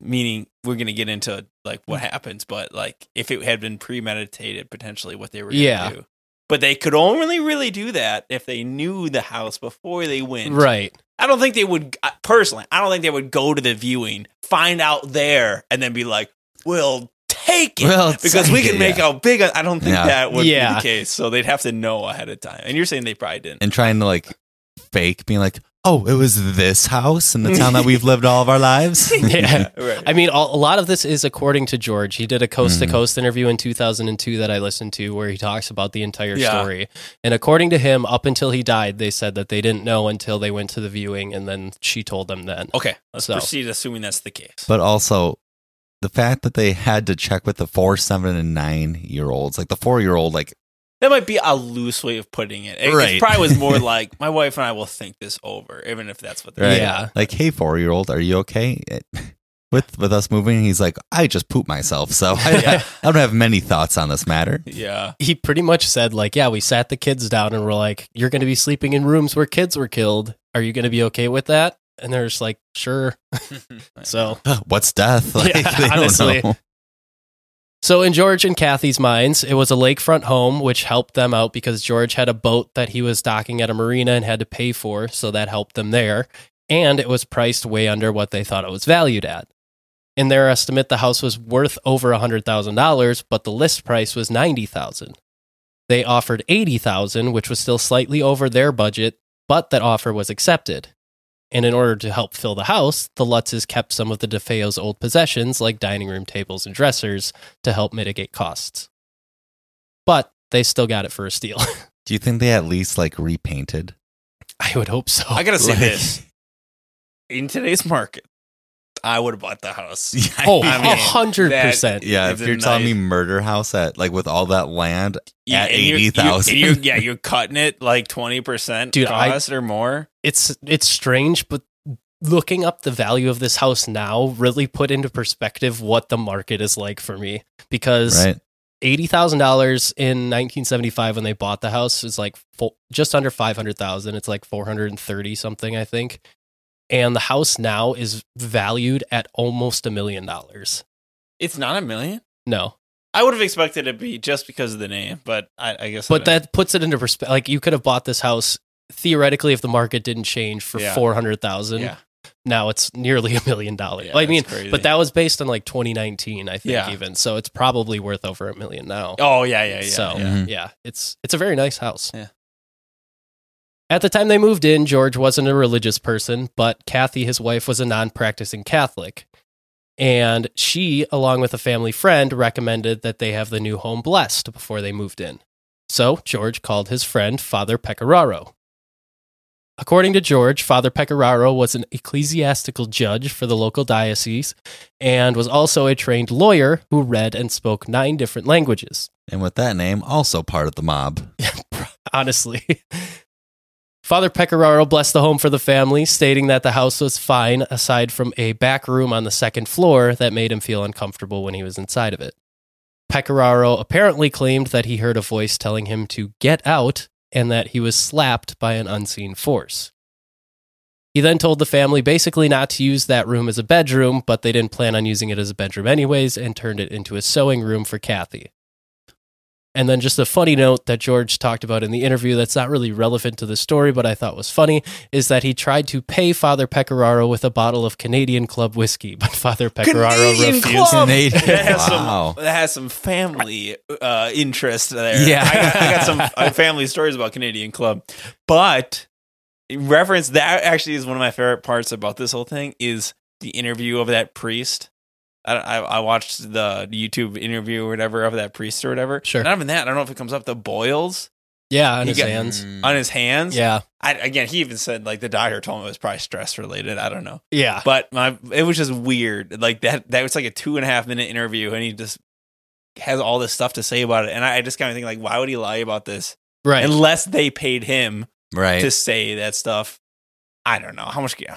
Meaning, we're going to get into like what mm. happens, but like if it had been premeditated, potentially what they were going to Yeah. do. But they could only really do that if they knew the house before they went. Right. I don't think they would, personally, I don't think they would go to the viewing, find out there, and then be like, we'll take it Well, because we can it, make yeah. a big. I don't think Yeah. that would be the case. So they'd have to know ahead of time. And you're saying they probably didn't. and trying to like fake being like, oh, it was this house in the town that we've lived all of our lives. [laughs] Yeah. [laughs] right. I mean, all, a lot of this is according to George. He did a coast to coast interview in 2002 that I listened to where he talks about the entire Yeah. story. And according to him, up until he died, they said that they didn't know until they went to the viewing and then she told them then. okay, let's So- proceed assuming that's the case. But also the fact that they had to check with the four, seven, and nine year olds, like the four year old, like that might be a loose way of putting it. It, it Right. probably was more [laughs] like my wife and I will think this over, even if that's what they're right, Yeah. like, hey, four year old, are you okay with with us moving? He's like, I just pooped myself, so I, [laughs] Yeah. I don't have many thoughts on this matter. Yeah. He pretty much said, like, yeah, we sat the kids down and we're like, you're going to be sleeping in rooms where kids were killed. Are you going to be okay with that? And they're just like, sure. [laughs] So What's death? Like, Yeah, they don't honestly. know. So, in George and Kathy's minds, it was a lakefront home, which helped them out because George had a boat that he was docking at a marina and had to pay for, so that helped them there. And it was priced way under what they thought it was valued at. In their estimate, the house was worth over $100,000, but the list price was $90,000. They offered $80,000, which was still slightly over their budget, but that offer was accepted. And in order to help fill the house, the Lutzes kept some of the DeFeo's old possessions, like dining room tables and dressers, to help mitigate costs. But they still got it for a steal. [laughs] Do you think they at least like repainted? I would hope so. I gotta say Like- this: in today's market, I would have bought the house. [laughs] oh, I a mean, hundred that- percent. Yeah, It's if a you're telling me nice- murder house at like with all that land Yeah, at and you're- eighty thousand, you- and you're- [laughs] Yeah, you're cutting it like twenty percent Dude, I- cost or more. It's it's strange, but looking up the value of this house now really put into perspective what the market is like for me. Because right? eighty thousand dollars in nineteen seventy five when they bought the house is like fo- just under five hundred thousand. It's like four hundred and thirty something, I think. And the house now is valued at almost a million dollars. It's not a million. No, I would have expected it to be just because of the name, but I, I guess. But don't- that puts it into perspective. Like you could have bought this house theoretically if the market didn't change for Yeah. four hundred thousand. yeah, Now it's nearly [laughs] a million dollars. Yeah, I mean, crazy. but that was based on like 2019, I think, Yeah. even. So it's probably worth over a million now. oh yeah, yeah, yeah. so yeah. Mhm. yeah, it's it's a very nice house. Yeah. At the time they moved in, George wasn't a religious person, but Kathy, his wife, was a non-practicing Catholic. And she, along with a family friend, recommended that they have the new home blessed before they moved in. So George called his friend Father Pecoraro. According to George, Father Pecoraro was an ecclesiastical judge for the local diocese and was also a trained lawyer who read and spoke nine different languages. And with that name, also part of the mob. [laughs] honestly. Father Pecoraro blessed the home for the family, stating that the house was fine aside from a back room on the second floor that made him feel uncomfortable when he was inside of it. Pecoraro apparently claimed that he heard a voice telling him to get out and that he was slapped by an unseen force. He then told the family basically not to use that room as a bedroom, but they didn't plan on using it as a bedroom anyways and turned it into a sewing room for Kathy. And then just a funny note that George talked about in the interview that's not really relevant to the story, but I thought was funny, is that he tried to pay Father Pecoraro with a bottle of Canadian Club whiskey, but [laughs] Father Pecoraro Canadian refused. Club! Canadian. That has Wow. some that has some family uh, interest there. Yeah. I got, I got some uh, family stories about Canadian Club, but reference that actually is one of my favorite parts about this whole thing is the interview of that priest. I, I, I watched the YouTube interview or whatever of that priest or whatever. Sure. Not even that. I don't know if it comes up. The boils Yeah, on He his got- hands. On his hands. Yeah, I, again, he even said like the doctor told him it was probably stress related. I don't know. yeah. But my it was just weird. Like that that was like a two and a half minute interview, and he just has all this stuff to say about it. And I, I just kind of think like, why would he lie about this Right. unless they paid him Right. to say that stuff? I don't know how much. Yeah,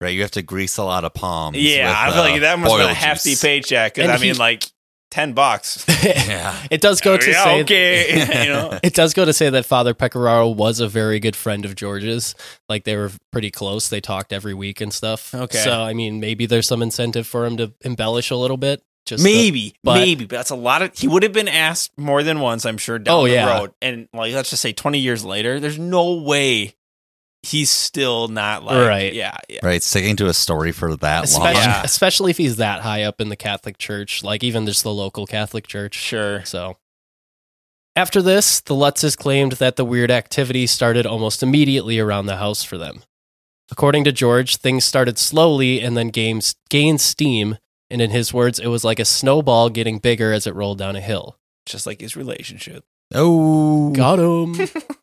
right. You have to grease a lot of palms. yeah with, I feel uh, like that must have been a boiled hefty juice. paycheck. Because And I mean, like ten bucks. [laughs] Yeah. it does go to Yeah, say okay, [laughs] you know. [laughs] It does go to say that Father Pecoraro was a very good friend of George's. Like they were pretty close. They talked every week and stuff. Okay. So I mean, maybe there's some incentive for him to embellish a little bit. Just to- Maybe, but- maybe, but that's a lot of. He would have been asked more than once, I'm sure, down Oh, the yeah. road. And like, let's just say, 20 years later, there's no way he's still not like, Right. yeah, yeah. Right. Sticking to a story for that long. especially, Yeah. especially if he's that high up in the Catholic Church, like even just the local Catholic Church. Sure. So after this, the Lutzes claimed that the weird activity started almost immediately around the house for them. According to George, things started slowly and then games gained steam, and in his words, it was like a snowball getting bigger as it rolled down a hill. Just like his relationship. Oh. Got him. [laughs]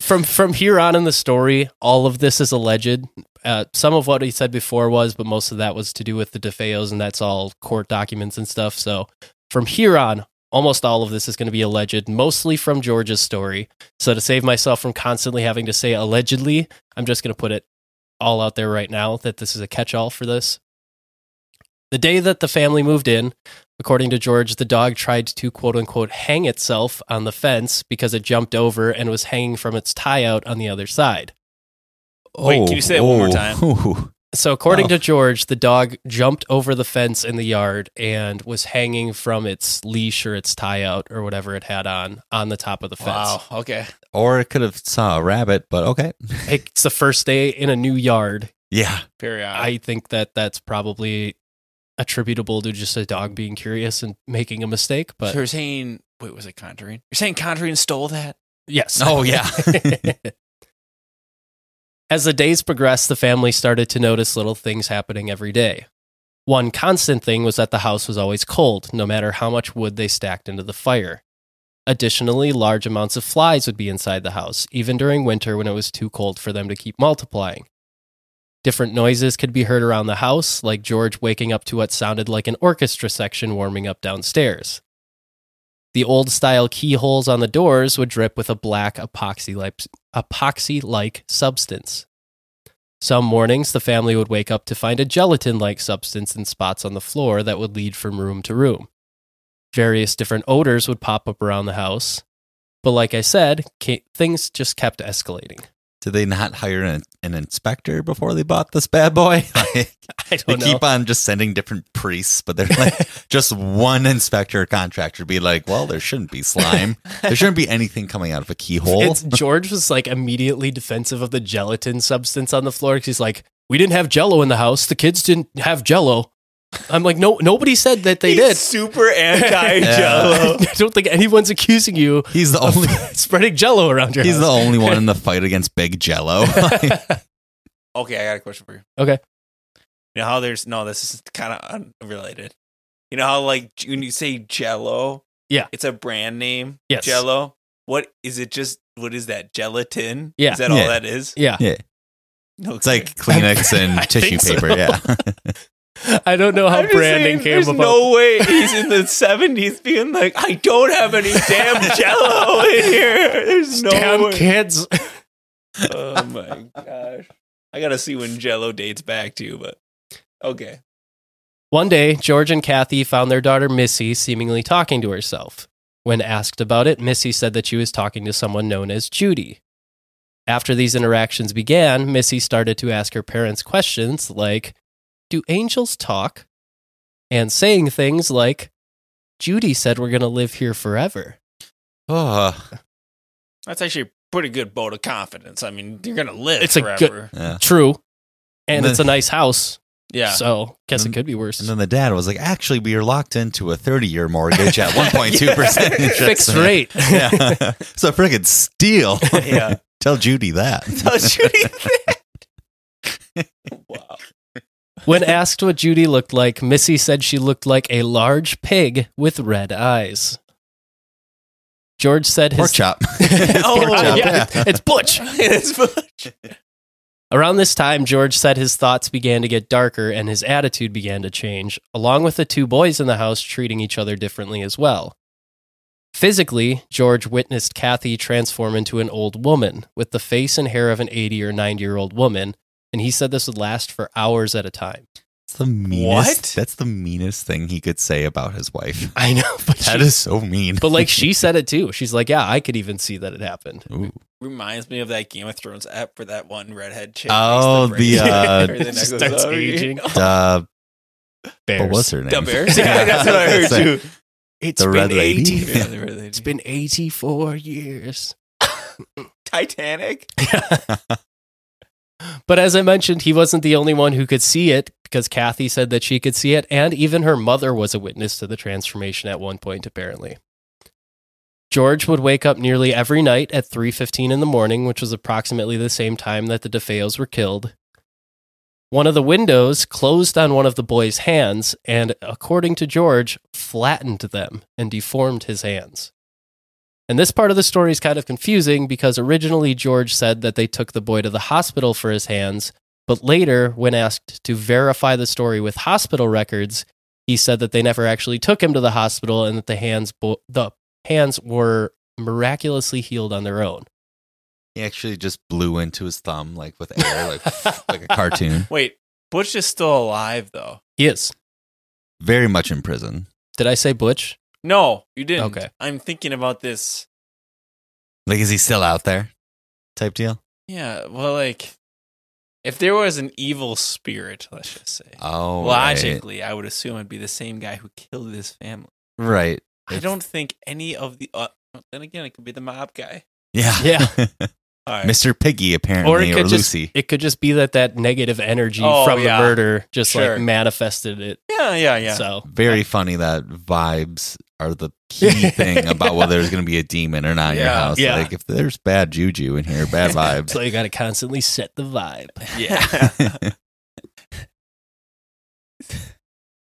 From from here on in the story, all of this is alleged. Uh, some of what he said before was, but most of that was to do with the DeFeos, and that's all court documents and stuff. So from here on, almost all of this is going to be alleged, mostly from George's story. So to save myself from constantly having to say allegedly, I'm just going to put it all out there right now that this is a catch-all for this. The day that the family moved in, According to George, the dog tried to quote unquote hang itself on the fence because it jumped over and was hanging from its tie out on the other side. Wait, can you say it one more oh, time? oh. [laughs] So, according Oh. to George, the dog jumped over the fence in the yard and was hanging from its leash or its tie out or whatever it had on on the top of the fence. Wow. Okay. Or it could have saw a rabbit, but okay. It's the first day in a new yard. Yeah. Period. I think that that's probably attributable to just a dog being curious and making a mistake. But so you're saying, wait, was it Conjuring? You're saying Conjuring stole that? Yes. Oh, yeah. [laughs] As the days progressed, the family started to notice little things happening every day. One constant thing was that the house was always cold, no matter how much wood they stacked into the fire. Additionally, large amounts of flies would be inside the house, even during winter when it was too cold for them to keep multiplying. Different noises could be heard around the house, like George waking up to what sounded like an orchestra section warming up downstairs. The old style keyholes on the doors would drip with a black epoxy like substance. Some mornings, the family would wake up to find a gelatin like substance in spots on the floor that would lead from room to room. Various different odors would pop up around the house. But like I said, things just kept escalating. Did they not hire an, an inspector before they bought this bad boy? [laughs] Like, I they don't know. keep on just sending different priests, but they're like [laughs] just one inspector or contractor be like, well, there shouldn't be slime. there shouldn't be anything coming out of a keyhole. It's George was like immediately defensive of the gelatin substance on the floor because he's like, "We didn't have Jello in the house. The kids didn't have Jello." I'm like, "No, nobody said that they He's did." Super [laughs] anti Yeah. Jello. I don't think anyone's accusing you he's the of only [laughs] spreading Jello around your he's the only one in the [laughs] fight against Big Jello. Okay, I got a question for you. okay. You know how there's no, this is kind of unrelated. You know how like when you say Jello, Yeah. it's a brand name. Yes. Jello. What is it? Just what is that? Gelatin? Yeah. Is that Yeah. all that is? Yeah. yeah. No, It's like Kleenex and tissue think so. paper. Yeah. I don't know how branding saying, came there's about. no way he's in the [laughs] 70s being like, I don't have any damn [laughs] Jello in here. There's no Damn way. kids. [laughs] Oh my gosh. I gotta see when Jello dates back to, but okay. One day, George and Kathy found their daughter Missy seemingly talking to herself. When asked about it, Missy said that she was talking to someone known as Judy. After these interactions began, Missy started to ask her parents questions like, Do angels talk? And saying things like, Judy said we're going to live here forever. Oh, That's actually a pretty good vote of confidence. I mean, you're gonna live It's a forever. yeah. True. And And it's a nice house. yeah. So guess it could be worse. And then the dad was like, "Actually, we are locked into a 30-year mortgage at [laughs] 1.2 percent Fixed rate. [laughs] Yeah, it's a freaking steal. [laughs] Yeah. Tell Judy that. Tell Judy that. wow. When asked what Judy looked like, Missy said she looked like a large pig with red eyes. George said Pork his chop. [laughs] [laughs] Oh, Pork chop, yeah, yeah. it's Butch. [laughs] it's Butch. Around this time, George said his thoughts began to get darker and his attitude began to change, along with the two boys in the house treating each other differently as well. Physically, George witnessed Kathy transform into an old woman with the face and hair of an 80 or 90 year old woman, and he said this would last for hours at a time. That's the meanest. What? That's the meanest thing he could say about his wife. [laughs] I know, but [laughs] That she- is so mean. But like she [laughs] said it too. She's like, "Yeah, I could even see that it happened." Ooh. Reminds me of that Game of Thrones app for that one redhead chick. Oh, makes the, uh, Everything that starts up. aging. Uh, Bears. what was her name? The bears. Yeah, that's what I heard That's it. too. It's The been red lady. 80 Yeah, the red lady. It's been 84 years. Titanic. But as I mentioned, he wasn't the only one who could see it because Kathy said that she could see it, and even her mother was a witness to the transformation at one point, apparently. George would wake up nearly every night at 3:15 in the morning, which was approximately the same time that the DeFeos were killed. One of the windows closed on one of the boys' hands and according to George, flattened them and deformed his hands. And this part of the story is kind of confusing because originally George said that they took the boy to the hospital for his hands, but later, when asked to verify the story with hospital records, he said that they never actually took him to the hospital and that the hands bo- the hands were miraculously healed on their own. He actually just blew into his thumb like with air, like [laughs] like a cartoon. Wait, Butch is still alive though. He is. Very much in prison. Did I say Butch? No, you didn't. Okay. I'm thinking about this. Like, is he still out there? Type deal. Yeah, well, like if there was an evil spirit, let's just say, Oh, logically, I would assume it'd be the same guy who killed his family. right. right. I If- don't think any of the. Uh, then again, it could be the mob guy. Yeah, Yeah. [laughs] All right. Mr. Piggy apparently, Or or, it could just Lucy. it could just be that that negative energy Oh, from yeah. the murder just Sure. like manifested it. Yeah, yeah, yeah. So Very funny that vibes are the key [laughs] thing about whether there's going to be a demon or not in your Yeah, house. yeah. Like if there's bad juju in here, bad [laughs] vibes. so you got to constantly set the vibe. [laughs] yeah.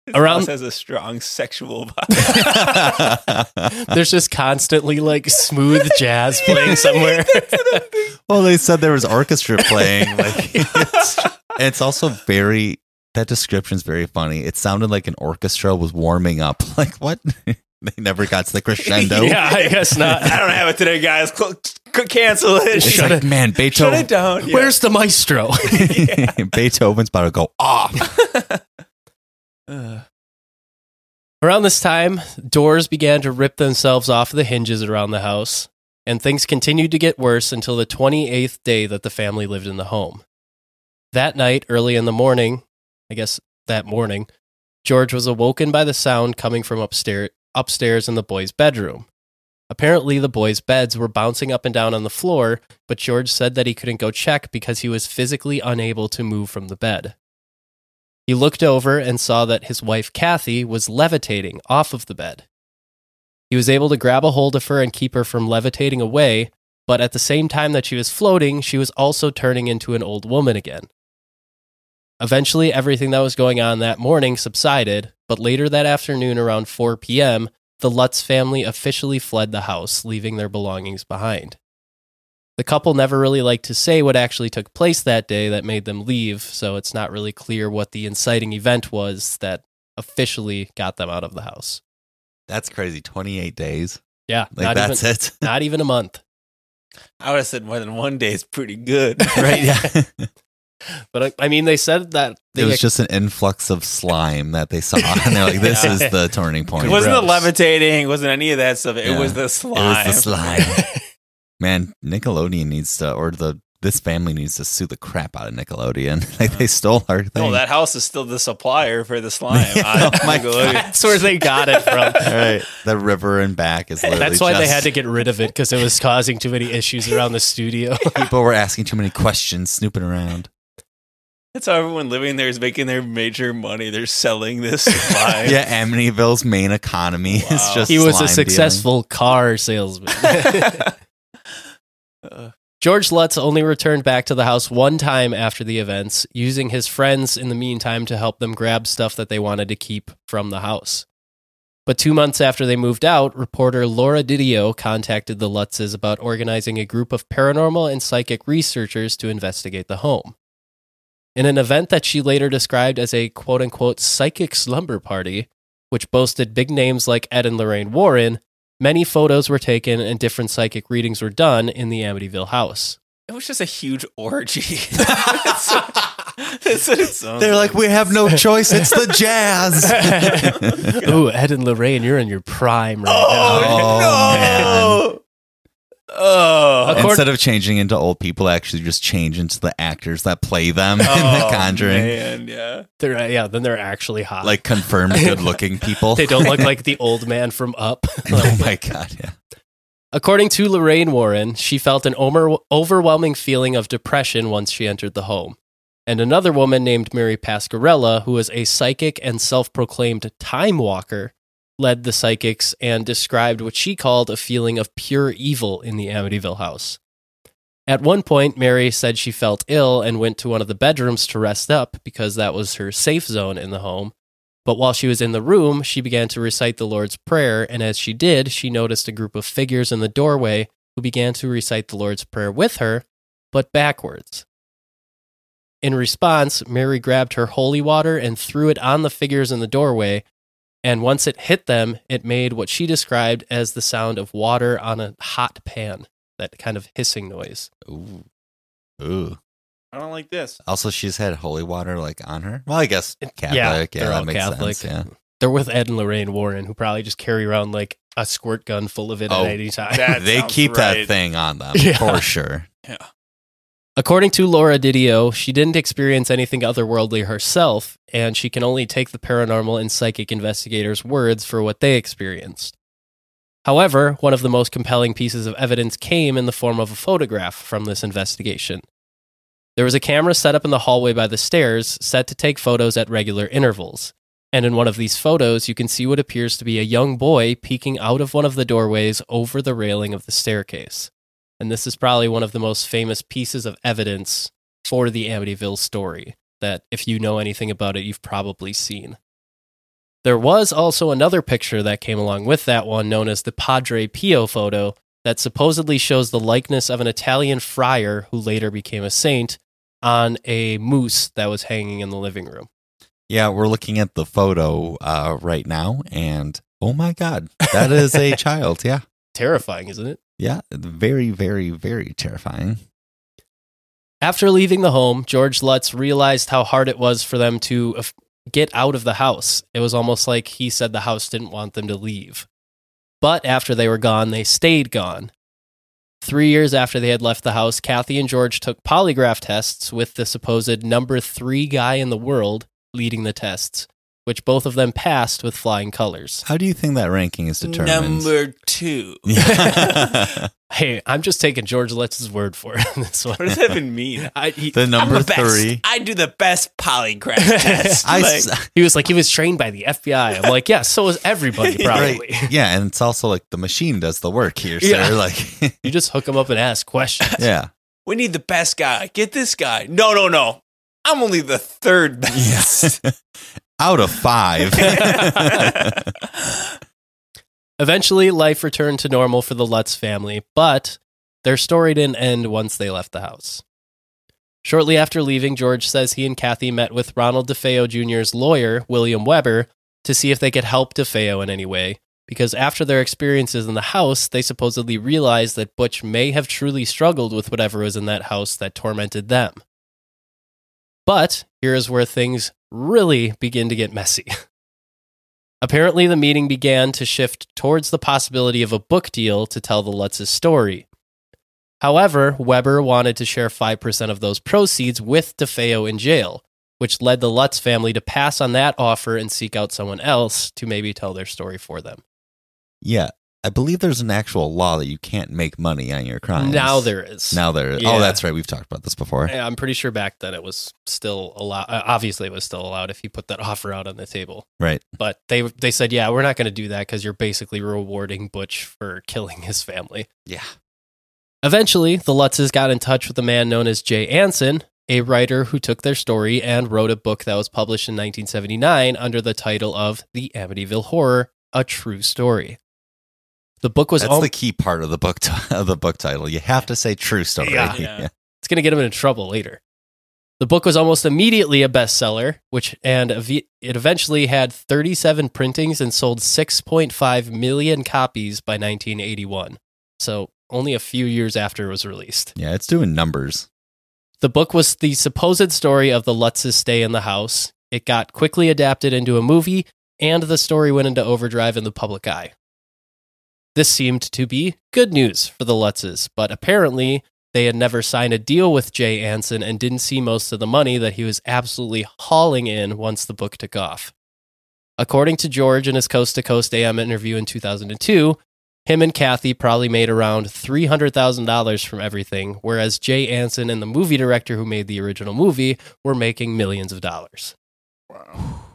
This Around- house has a strong sexual vibe. There's just constantly like smooth jazz playing somewhere. well, they said there was orchestra playing. Like, it's, it's also very. That description's very funny. It sounded like an orchestra was warming up. Like what? [laughs] they never got to the crescendo. [laughs] yeah, I guess not. [laughs] I don't have it today, guys. Cl- c- cancel it. It's Shut like, man, Beethoven. Shut Beethoven. it down. Yeah. Where's the maestro? Beethoven's about to go off. Uh, Around this time, doors began to rip themselves off the hinges around the house, and things continued to get worse until the 28th day that the family lived in the home. That night, early in the morning, I guess that morning, George was awoken by the sound coming from upstairs, upstairs in the boys' bedroom. Apparently, the boys' beds were bouncing up and down on the floor, but George said that he couldn't go check because he was physically unable to move from the bed. He looked over and saw that his wife Kathy was levitating off of the bed. He was able to grab a hold of her and keep her from levitating away, but at the same time that she was floating, she was also turning into an old woman again. Eventually, everything that was going on that morning subsided, but later that afternoon, around 4 p.m., the Lutz family officially fled the house, leaving their belongings behind. The couple never really liked to say what actually took place that day that made them leave, so it's not really clear what the inciting event was that officially got them out of the house. That's crazy. 28 days. Yeah, Like not, that's even, it. [laughs] not even a month. I would have said more than one day is pretty good. right. Yeah. [laughs] [laughs] But I, I mean, they said that they it was just an influx of slime that they saw, and they're like, "This [laughs] Yeah. is the turning point." It wasn't the levitating. It wasn't any of that stuff. It Yeah. was the It slime. was the slime. [laughs] Man, Nickelodeon needs to, or the this family needs to sue the crap out of Nickelodeon. [laughs] like they stole our thing. No, that house is still the supplier for the slime. Oh my Nickelodeon. That's where they got it from. All right, the river and back is literally. That's why they had to get rid of it because it was causing too many issues around the studio. People were asking too many questions, snooping around. That's how everyone living there is making their major money. They're selling this [laughs] slime. Yeah, Amityville's main economy is just. he was slime a successful car salesman. [laughs] Uh, George Lutz only returned back to the house one time after the events, using his friends in the meantime to help them grab stuff that they wanted to keep from the house. But two months after they moved out, reporter Laura Didio contacted the Lutzes about organizing a group of paranormal and psychic researchers to investigate the home. In an event that she later described as a quote unquote psychic slumber party, which boasted big names like Ed and Lorraine Warren, many photos were taken and different psychic readings were done in the Amityville house. it was just a huge orgy. That's what- that's what They're like, we have no choice. It's the jazz. [laughs] Ooh, Ed and Lorraine, you're in your prime right Oh, no. Oh, Oh, Accord- Instead of changing into old people, actually just change into the actors that play them [laughs] in The Oh, Conjuring. Man, yeah. They're, uh, yeah, then they're actually hot. Like confirmed [laughs] good-looking people. they don't look [laughs] like the old man from Up. oh my god! Yeah. According to Lorraine Warren, she felt an over- overwhelming feeling of depression once she entered the home. And another woman named Mary Pascarella, who was a psychic and self proclaimed time walker, led the psychics and described what she called a feeling of pure evil in the Amityville house. At one point, Mary said she felt ill and went to one of the bedrooms to rest up because that was her safe zone in the home. But while she was in the room, she began to recite the Lord's Prayer, and as she did, she noticed a group of figures in the doorway who began to recite the Lord's Prayer with her, but backwards. In response, Mary grabbed her holy water and threw it on the figures in the doorway, and once it hit them, it made what she described as the sound of water on a hot pan, that kind of hissing noise. Ooh. Ooh. I don't like this. Also, she's had holy water like on her. Well, I guess Catholic. Yeah, they're all that makes Catholic. sense. Yeah. They're with Ed and Lorraine Warren, who probably just carry around like a squirt gun full of it Oh, at any time. they sounds keep that thing on them [laughs] Yeah. for sure. According to Laura Didio, she didn't experience anything otherworldly herself, and she can only take the paranormal and psychic investigators' words for what they experienced. However, one of the most compelling pieces of evidence came in the form of a photograph from this investigation. There was a camera set up in the hallway by the stairs, set to take photos at regular intervals. And in one of these photos, you can see what appears to be a young boy peeking out of one of the doorways over the railing of the staircase and this is probably one of the most famous pieces of evidence for the Amityville story that if you know anything about it, you've probably seen. There was also another picture that came along with that one, known as the Padre Pio photo, that supposedly shows the likeness of an Italian friar who later became a saint on a moose that was hanging in the living room. Yeah, we're looking at the photo uh, right now, and oh my god, that is a [laughs] child. Yeah, Terrifying, isn't it? Yeah, very, very, very terrifying. After leaving the home, George Lutz realized how hard it was for them to uh, get out of the house. It was almost like he said the house didn't want them to leave. But after they were gone, they stayed gone. Three years after they had left the house, Kathy and George took polygraph tests with the supposed number three guy in the world leading the tests, which both of them passed with flying colors. How do you think that ranking is determined? Number two. [laughs] Hey, I'm just taking George Lutz's word for it. on This one. What does that even mean? [laughs] I, he, the number I'm the best. three. I do the best polygraph [laughs] test. I Like, He was like, he was trained by the FBI. I'm like, yeah, so is everybody probably. right. Yeah, and it's also like the machine does the work here, sir. Yeah. Like, You just hook him up and ask questions. yeah. we need the best guy. Get this guy. No, no, no. I'm only the third best. Out of five. [laughs] Eventually, life returned to normal for the Lutz family, but their story didn't end once they left the house. Shortly after leaving, George says he and Kathy met with Ronald DeFeo Jr.'s lawyer, William Weber, to see if they could help DeFeo in any way, because after their experiences in the house, they supposedly realized that Butch may have truly struggled with whatever was in that house that tormented them. But here is where things really begin to get messy. [laughs] Apparently, the meeting began to shift towards the possibility of a book deal to tell the Lutz's story. However, Weber wanted to share 5% of those proceeds with DeFeo in jail, which led the Lutz family to pass on that offer and seek out someone else to maybe tell their story for them. Yeah. I believe there's an actual law that you can't make money on your crimes. Now there is. Now there is. Yeah. Oh, that's right. We've talked about this before. Yeah, I'm pretty sure back then it was still allowed. Uh, obviously, it was still allowed if you put that [laughs] offer out on the table. Right. But they they said, yeah, we're not going to do that because you're basically rewarding Butch for [laughs] killing his family. Yeah. Eventually, the Lutzes got in touch with a man known as Jay Anson, a writer who took their story and wrote a book that was published in 1979 under the title of The Amityville Horror: A True Story. The book was That's the key part of the book t- [laughs] of the book title. You have to say true story. Yeah. [laughs] Yeah. it's going to get him in trouble later. The book was almost immediately a bestseller, which and it eventually had 37 printings and sold 6.5 million copies by 1981. So only a few years after it was released. Yeah, it's doing numbers. The book was the supposed story of the Lutz's stay in the house. It got quickly adapted into a movie, and the story went into overdrive in the public eye. This seemed to be good news for the Lutzes, but apparently they had never signed a deal with Jay Anson and didn't see most of the money that he was absolutely hauling in once the book took off. According to George in his Coast to Coast AM interview in 2002, him and Kathy probably made around $300,000 from everything, whereas Jay Anson and the movie director who made the original movie were making millions of dollars. Wow.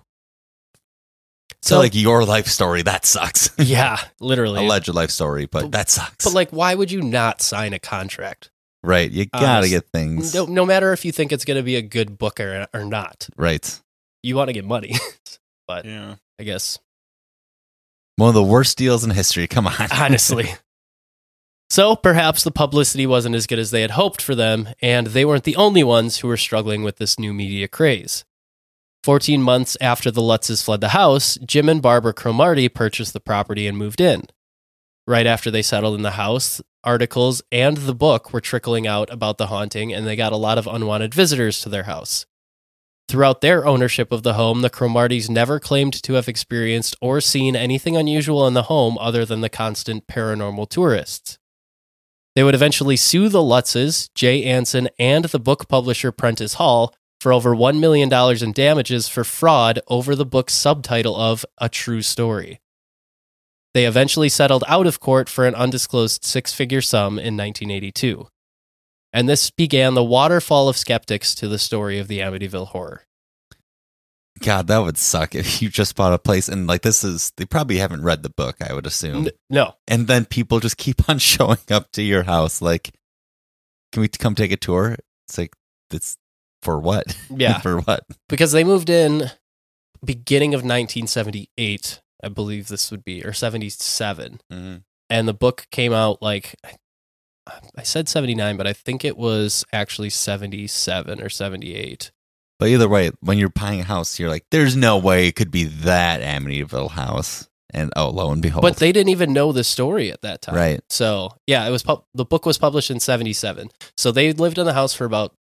So, like your life story, that sucks. [laughs] yeah, literally. Alleged life story, but that sucks. But like, why would you not sign a contract? right. You gotta Honest- get things No, no matter if you think it's going to be a good book or, or not, right. you want to get money. [laughs] but Yeah. I guess One of the worst deals in history. Come on. [laughs] honestly. So perhaps the publicity wasn't as good as they had hoped for them, and they weren't the only ones who were struggling with this new media craze. 14 months after the Lutzes fled the house, Jim and Barbara Cromarty purchased the property and moved in. Right after they settled in the house, articles and the book were trickling out about the haunting, and they got a lot of unwanted visitors to their house. Throughout their ownership of the home, the Cromartys never claimed to have experienced or seen anything unusual in the home other than the constant paranormal tourists. They would eventually sue the Lutzes, Jay Anson, and the book publisher Prentice Hall for over $1 million in damages for fraud over the book's subtitle of A True Story. They eventually settled out of court for an undisclosed six figure sum in 1982. And this began the waterfall of skeptics to the story of the Amityville horror. God, that would suck if you just bought a place and like this is they probably haven't read the book, I would assume. No, And then people just keep [laughs] on showing up to your house like can we come take a tour? It's like it's for what? [laughs] Yeah. for what? because they moved in beginning of 1978, I believe this would be, or 77. Mm-hmm. and the book came out like I said 79, but I think it was actually 77 or 78. But either way, when you're buying a house, you're like, there's no way it could be that Amityville house. And oh, lo and behold. But they didn't even know the story at that time. Right. So, yeah, it was pub- the book was published in 77. So they lived in the house for about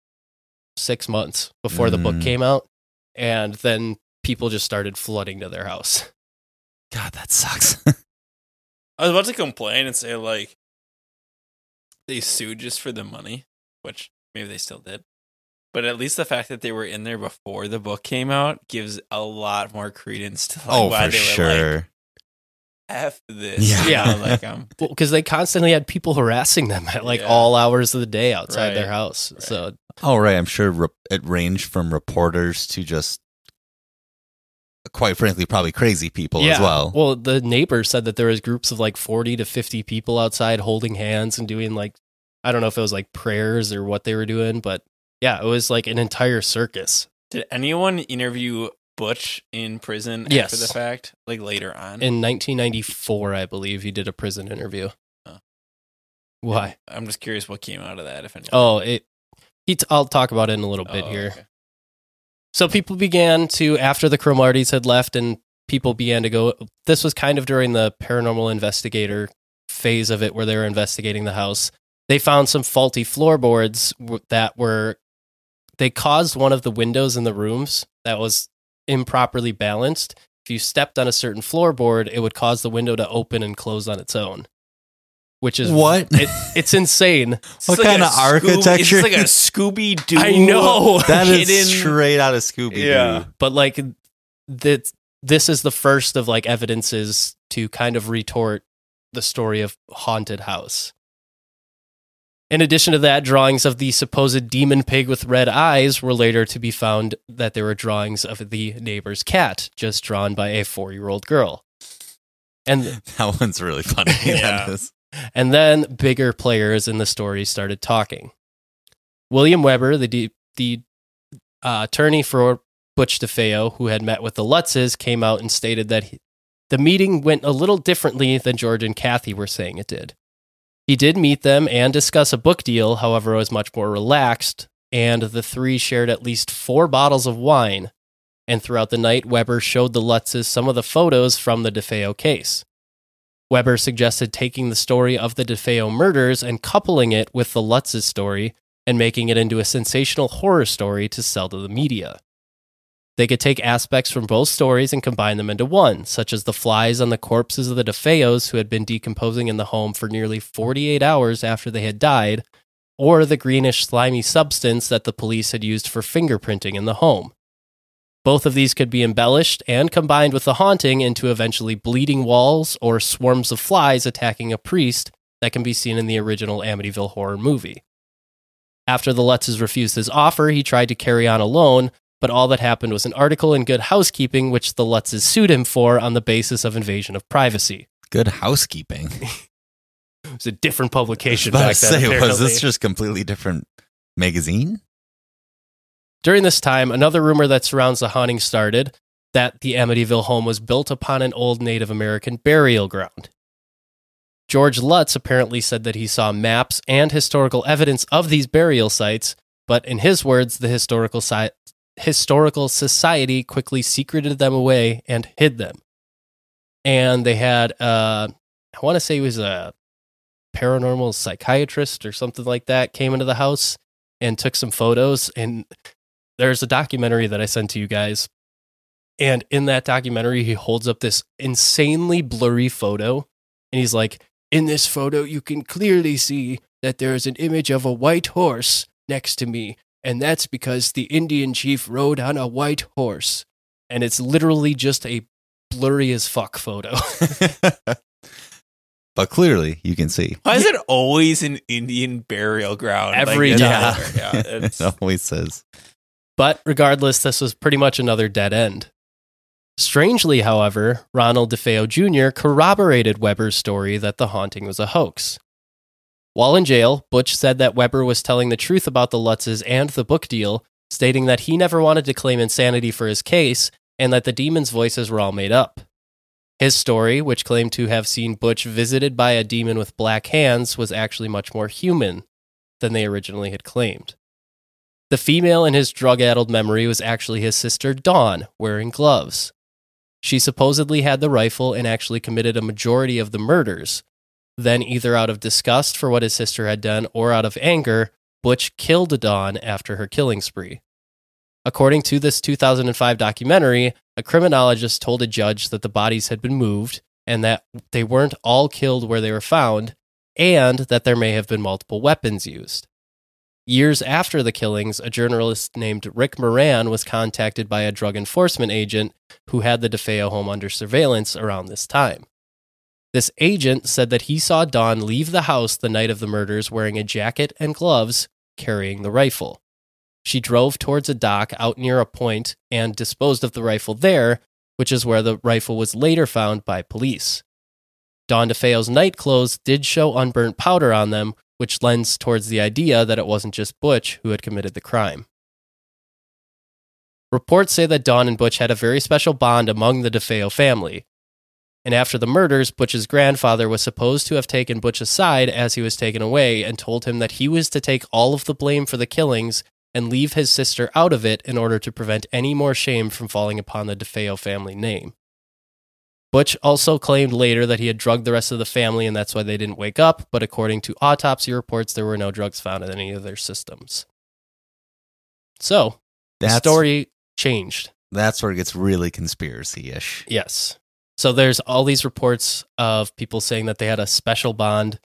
6 months before the book Mm. came out and then people just started flooding to their house. [laughs] God, that sucks. [laughs] I was about to complain and say like they sued just for the money, which maybe they still did. But at least the fact that they were in there before the book came out gives a lot more credence to like oh, why for they were sure. like F this. Yeah. you know, like [laughs] um Well, because they constantly had people harassing them at like Yeah. all hours of the day outside their house. Right. So oh, right. I'm sure re- it ranged from reporters to just, quite frankly, probably crazy people as well. Well, the neighbor said that there was groups of like 40 to 50 people outside holding hands and doing like I don't know if it was like prayers or what they were doing, but yeah, it was like an entire circus. did anyone interview Butch in prison Yes. after the fact? Like later on? In 1994, I believe he did a prison interview. Why? I'm just curious what came out of that, if anything. Oh, it he t- I'll talk about it in a little bit Oh, here. okay. So people began to, after the Cromarties had left and people began to go, this was kind of during the paranormal investigator phase of it where they were investigating the house. They found some faulty floorboards that were, they caused one of the windows in the rooms that was improperly balanced. If you stepped on a certain floorboard, it would cause the window to open and close on its own. which is What? It, it's insane. It's [laughs] What like kind a of Scoob- architecture? It's like a Scooby Doo. I know. [laughs] that is hidden- straight out of Scooby Doo. Yeah. but like that this is the first of like evidences to kind of retort the story of haunted house in addition to that drawings of the supposed demon pig with red eyes were later to be found that there were drawings of the neighbor's cat just drawn by a four-year-old girl and [laughs] That one's really funny. [laughs] Yeah. That is. and then bigger players in the story started talking. William Weber, the de- the uh, attorney for Butch DeFeo, who had met with the Lutzes, came out and stated that he, the meeting went a little differently than George and Kathy were saying it did. He did meet them and discuss a book deal, however, it was much more relaxed, and the three shared at least four bottles of wine. And throughout the night, Weber showed the Lutzes some of the photos from the DeFeo case. Weber suggested taking the story of the DeFeo murders and coupling it with the Lutzes story and making it into a sensational horror story to sell to the media. They could take aspects from both stories and combine them into one, such as the flies on the corpses of the DeFeos who had been decomposing in the home for nearly 48 hours after they had died, or the greenish slimy substance that the police had used for fingerprinting in the home. Both of these could be embellished and combined with the haunting into eventually bleeding walls or swarms of flies attacking a priest that can be seen in the original Amityville horror movie. After the Lutzes refused his offer, he tried to carry on alone, but all that happened was an article in Good Housekeeping, which the Lutzes sued him for on the basis of invasion of privacy. Good housekeeping. [laughs] It was a different publication back then. say, was apparently. this just completely different magazine? During this time, another rumor that surrounds the haunting started that the Amityville home was built upon an old Native American burial ground. George Lutz apparently said that he saw maps and historical evidence of these burial sites, but in his words, the historical, si- historical society quickly secreted them away and hid them. And they had, uh, I want to say he was a paranormal psychiatrist or something like that, came into the house and took some photos. And there's a documentary that I sent to you guys. And in that documentary, he holds up this insanely blurry photo. And he's like, In this photo, you can clearly see that there is an image of a white horse next to me. And that's because the Indian chief rode on a white horse. And it's literally just a blurry as fuck photo. [laughs] but clearly, you can see. Why is it always an Indian burial ground? Every it's time. everywhere. Yeah, [laughs] it's, it always says. But regardless, this was pretty much another dead end. Strangely, however, Ronald DeFeo Jr. corroborated Weber's story that the haunting was a hoax. While in jail, Butch said that Weber was telling the truth about the Lutzes and the book deal, stating that he never wanted to claim insanity for his case and that the demons' voices were all made up. His story, which claimed to have seen Butch visited by a demon with black hands, was actually much more human than they originally had claimed. The female in his drug addled memory was actually his sister Dawn, wearing gloves. She supposedly had the rifle and actually committed a majority of the murders. Then, either out of disgust for what his sister had done or out of anger, Butch killed Dawn after her killing spree. According to this 2005 documentary, a criminologist told a judge that the bodies had been moved and that they weren't all killed where they were found, and that there may have been multiple weapons used. Years after the killings, a journalist named Rick Moran was contacted by a drug enforcement agent who had the DeFeo home under surveillance around this time. This agent said that he saw Dawn leave the house the night of the murders wearing a jacket and gloves, carrying the rifle. She drove towards a dock out near a point and disposed of the rifle there, which is where the rifle was later found by police. Dawn DeFeo's night clothes did show unburnt powder on them, which lends towards the idea that it wasn't just Butch who had committed the crime. Reports say that Dawn and Butch had a very special bond among the DeFeo family. And after the murders, Butch's grandfather was supposed to have taken Butch aside as he was taken away and told him that he was to take all of the blame for the killings and leave his sister out of it in order to prevent any more shame from falling upon the DeFeo family name. Butch also claimed later that he had drugged the rest of the family and that's why they didn't wake up, but according to autopsy reports, there were no drugs found in any of their systems. So, the story changed. that's where it gets really conspiracy ish. Yes. So there's all these reports of people saying that they had a special bond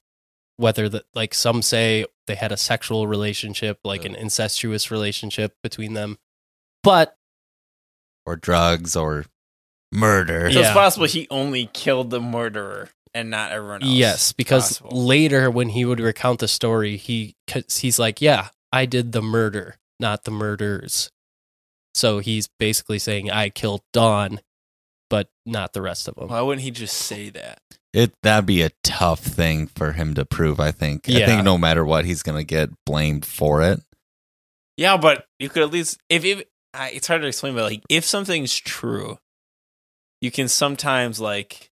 whether that like some say they had a sexual relationship, like an incestuous relationship between them. But or drugs or murder. So Yeah. it's possible he only killed the murderer and not everyone else. yes, because Possible. later when he would recount the story, he 'cause he's like, "Yeah, I did the murder, not the murders." So he's basically saying I killed Dawn, but not the rest of them. Why wouldn't he just say that? It that'd be a tough thing for him to prove. I think. Yeah. I think no matter what, he's gonna get blamed for it. Yeah, but you could at least if if I, it's hard to explain, but like if something's true, you can sometimes like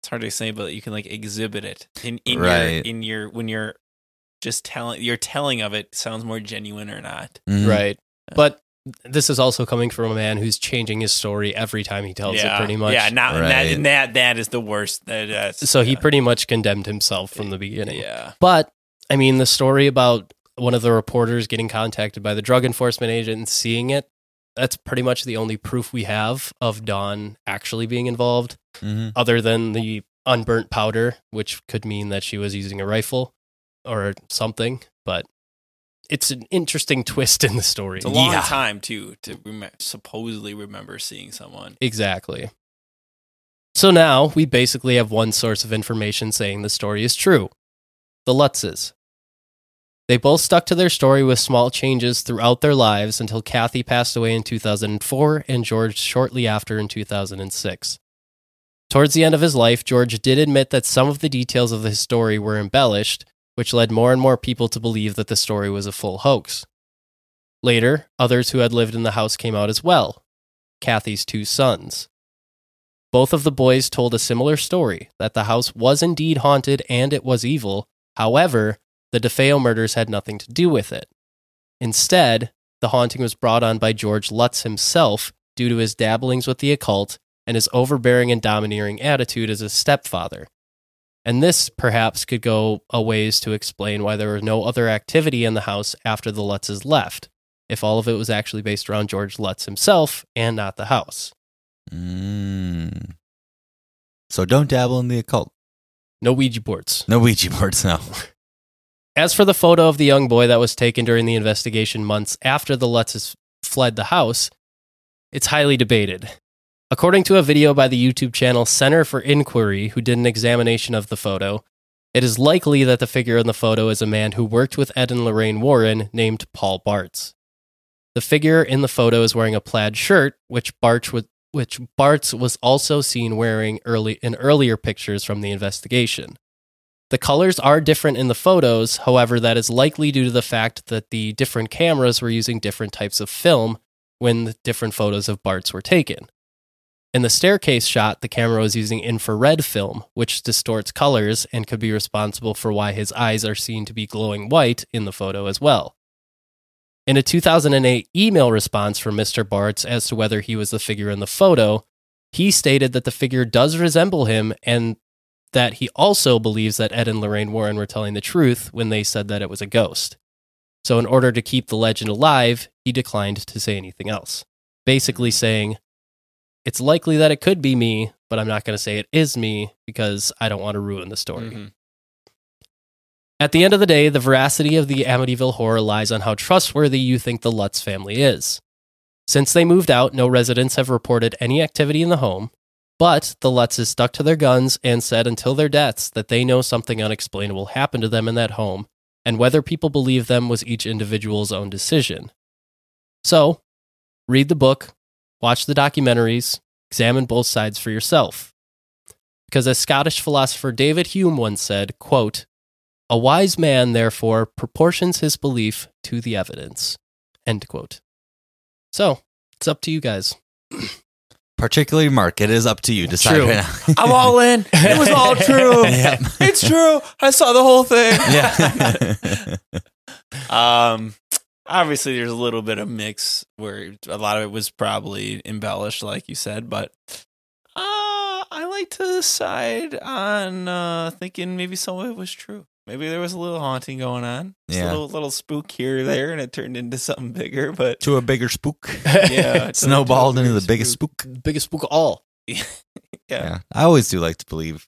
it's hard to explain, but you can like exhibit it in in your in your when you're just telling your telling of it sounds more genuine or not. Mhm. Right. But this is also coming from a man who's changing his story every time he tells yeah, it pretty much. Yeah, not and that, that that is the worst. That, that's, So he pretty much condemned himself from the beginning. Yeah. But I mean, the story about one of the reporters getting contacted by the drug enforcement agent and seeing it, that's pretty much the only proof we have of Dawn actually being involved, Mhm. other than the unburnt powder, which could mean that she was using a rifle or something. But it's an interesting twist in the story. It's a long Yeah. time too to rem- supposedly remember seeing someone. Exactly. So now we basically have one source of information saying the story is true the Lutzes. They both stuck to their story with small changes throughout their lives until Kathy passed away in 2004 and George shortly after in 2006. Towards the end of his life, George did admit that some of the details of his story were embellished, which led more and more people to believe that the story was a full hoax. Later, others who had lived in the house came out as well Kathy's two sons. Both of the boys told a similar story that the house was indeed haunted and it was evil. However, the DeFeo murders had nothing to do with it. Instead, the haunting was brought on by George Lutz himself due to his dabblings with the occult and his overbearing and domineering attitude as a stepfather. And this perhaps could go a ways to explain why there was no other activity in the house after the Lutzes left, if all of it was actually based around George Lutz himself and not the house. Mm. So don't dabble in the occult. No Ouija boards. No Ouija boards. No. [laughs] As for the photo of the young boy that was taken during the investigation months after the Lutzes fled the house, it's highly debated. According to a video by the YouTube channel Center for Inquiry, who did an examination of the photo, it is likely that the figure in the photo is a man who worked with Ed and Lorraine Warren named Paul Bartz. The figure in the photo is wearing a plaid shirt, which Bartz was, which Bartz was also seen wearing early in earlier pictures from the investigation. The colors are different in the photos, however, that is likely due to the fact that the different cameras were using different types of film when the different photos of Bartz were taken. In the staircase shot, the camera was using infrared film, which distorts colors and could be responsible for why his eyes are seen to be glowing white in the photo as well. In a 2008 email response from Mr. Bartz as to whether he was the figure in the photo, he stated that the figure does resemble him and that he also believes that Ed and Lorraine Warren were telling the truth when they said that it was a ghost. So, in order to keep the legend alive, he declined to say anything else. Basically, saying, It's likely that it could be me, but I'm not going to say it is me because I don't want to ruin the story. Mhm. At the end of the day, the veracity of the Amityville horror lies on how trustworthy you think the Lutz family is. Since they moved out, no residents have reported any activity in the home, but the Lutzes stuck to their guns and said until their deaths that they know something unexplainable happened to them in that home, and whether people believe them was each individual's own decision. So, read the book, watch the documentaries, examine both sides for yourself. Because as Scottish philosopher David Hume once said, quote, a wise man, therefore, proportions his belief to the evidence. End quote. So, it's up to you guys. [clears throat] Particularly Mark, it is up to you. Decide True. right now. I'm all in. [laughs] It was all true. [laughs] Yep. It's true. I saw the whole thing. yeah. [laughs] Um, obviously, there's a little bit of mix where a lot of it was probably embellished, like you said, but uh, I like to side on uh, thinking maybe some of it was true. Maybe there was a little haunting going on. Just Yeah. a little, little spook here or there, and it turned into something bigger. But to a bigger spook. [laughs] yeah, it Snowballed a into bigger the biggest spook. Biggest spook of all. [laughs] Yeah. Yeah. I always do like to believe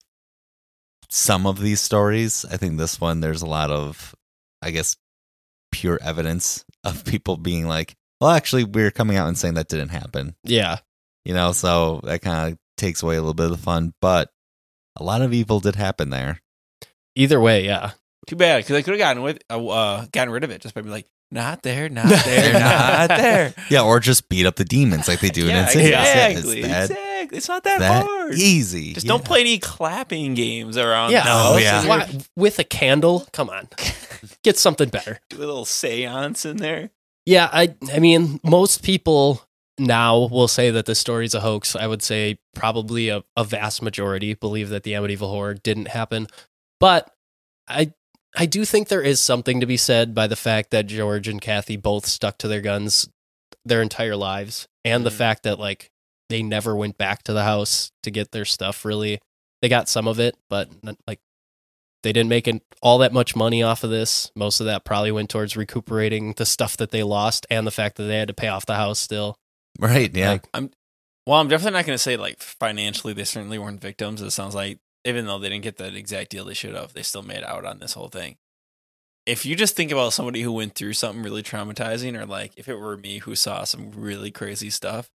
some of these stories. I think this one there's a lot of, I guess, pure evidence of people being like, well, actually, we're coming out and saying that didn't happen. Yeah. You know, so that kind of takes away a little bit of the fun. But a lot of evil did happen there. Either way, yeah. Too bad because I could have gotten with uh, uh, gotten rid of it just by being like, not there, not [laughs] there, not there. [laughs] Yeah, or just beat up the demons like they do [laughs] yeah, in Insidious. Yeah, exactly. It's. It's not that, that hard. easy. Just Yeah. don't play any clapping games around. Yeah. the house. Oh, yeah. Why- with a candle? Come on. [laughs] Get something better. Do a little seance in there. Yeah, I I mean, most people now will say that the story's a hoax. I would say probably a, a vast majority believe that the Amityville horror didn't happen. But I I do think there is something to be said by the fact that George and Kathy both stuck to their guns their entire lives and the Mhm. fact that like they never went back to the house to get their stuff really. They got some of it, but like they didn't make an- all that much money off of this. Most of that probably went towards recuperating the stuff that they lost and the fact that they had to pay off the house still. Right, yeah. Like, Well, I'm definitely not going to say like financially they certainly weren't victims. It sounds like even though they didn't get the exact deal they should have, they still made out on this whole thing. If you just think about somebody who went through something really traumatizing, or like if it were me who saw some really crazy stuff,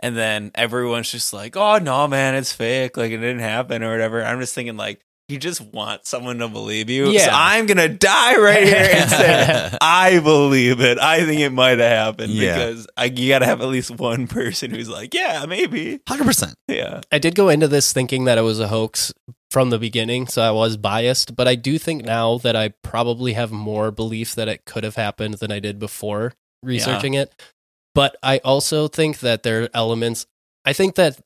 and then everyone's just like, "Oh no, man, it's fake. Like it didn't happen or whatever." I'm just thinking like you just want someone to believe you. So Yeah. I'm gonna die right here and say [laughs] I believe it. I think it might have happened Yeah. because I, you got to have at least one person who's like, yeah, maybe, 100%. yeah. I did go into this thinking that it was a hoax from the beginning, so I was biased, but I do think now that I probably have more belief that it could have happened than I did before researching it. But I also think that there are elements I think that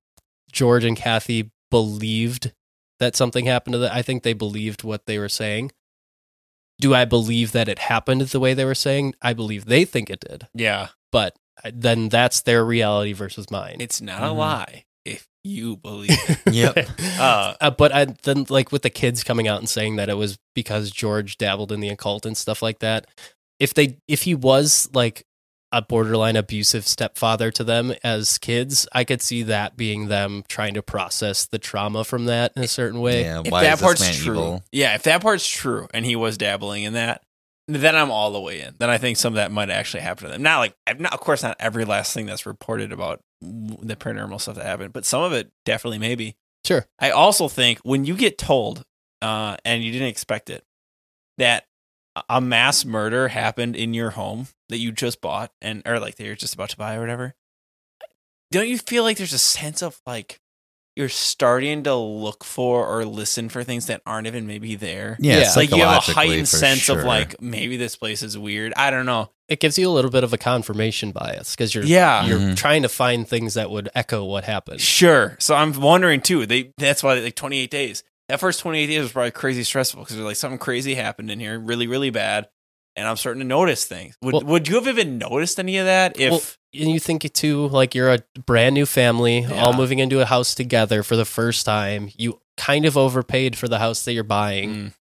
George and Kathy believed that something happened to them. I think they believed what they were saying. Do I believe that it happened the way they were saying? I believe they think it did. Yeah. But then that's their reality versus mine. It's not a Mhm. lie if you believe. it. [laughs] Yep. Uh, Uh, but I, then, like with the kids coming out and saying that it was because George dabbled in the occult and stuff like that. If they, if he was like a borderline abusive stepfather to them as kids, I could see that being them trying to process the trauma from that in a certain way. Yeah, if why that is this part's true, evil? yeah, if that part's true, and he was dabbling in that, then I'm all the way in. Then I think some of that might actually happen to them. Not like, not, of course, not every last thing that's reported about the paranormal stuff that happened, but some of it definitely maybe. Sure. I also think when you get told, uh, and you didn't expect it, that a mass murder happened in your home that you just bought and or like that you're just about to buy or whatever, don't you feel like there's a sense of like you're starting to look for or listen for things that aren't even maybe there? Yeah, Yeah. Like you have a heightened for sense of like maybe this place is weird. I don't know. It gives you a little bit of a confirmation bias because you're Yeah. you're Mhm. trying to find things that would echo what happened. Sure. So I'm wondering too. They that's why like 28 days. That first 28 days was probably crazy stressful because like something crazy happened in here, really really bad, and I'm starting to notice things. Would Well- Would you have even noticed any of that if? Well, and you think it too, like you're a brand new family, Yeah. all moving into a house together for the first time. You kind of overpaid for the house that you're buying. Mm,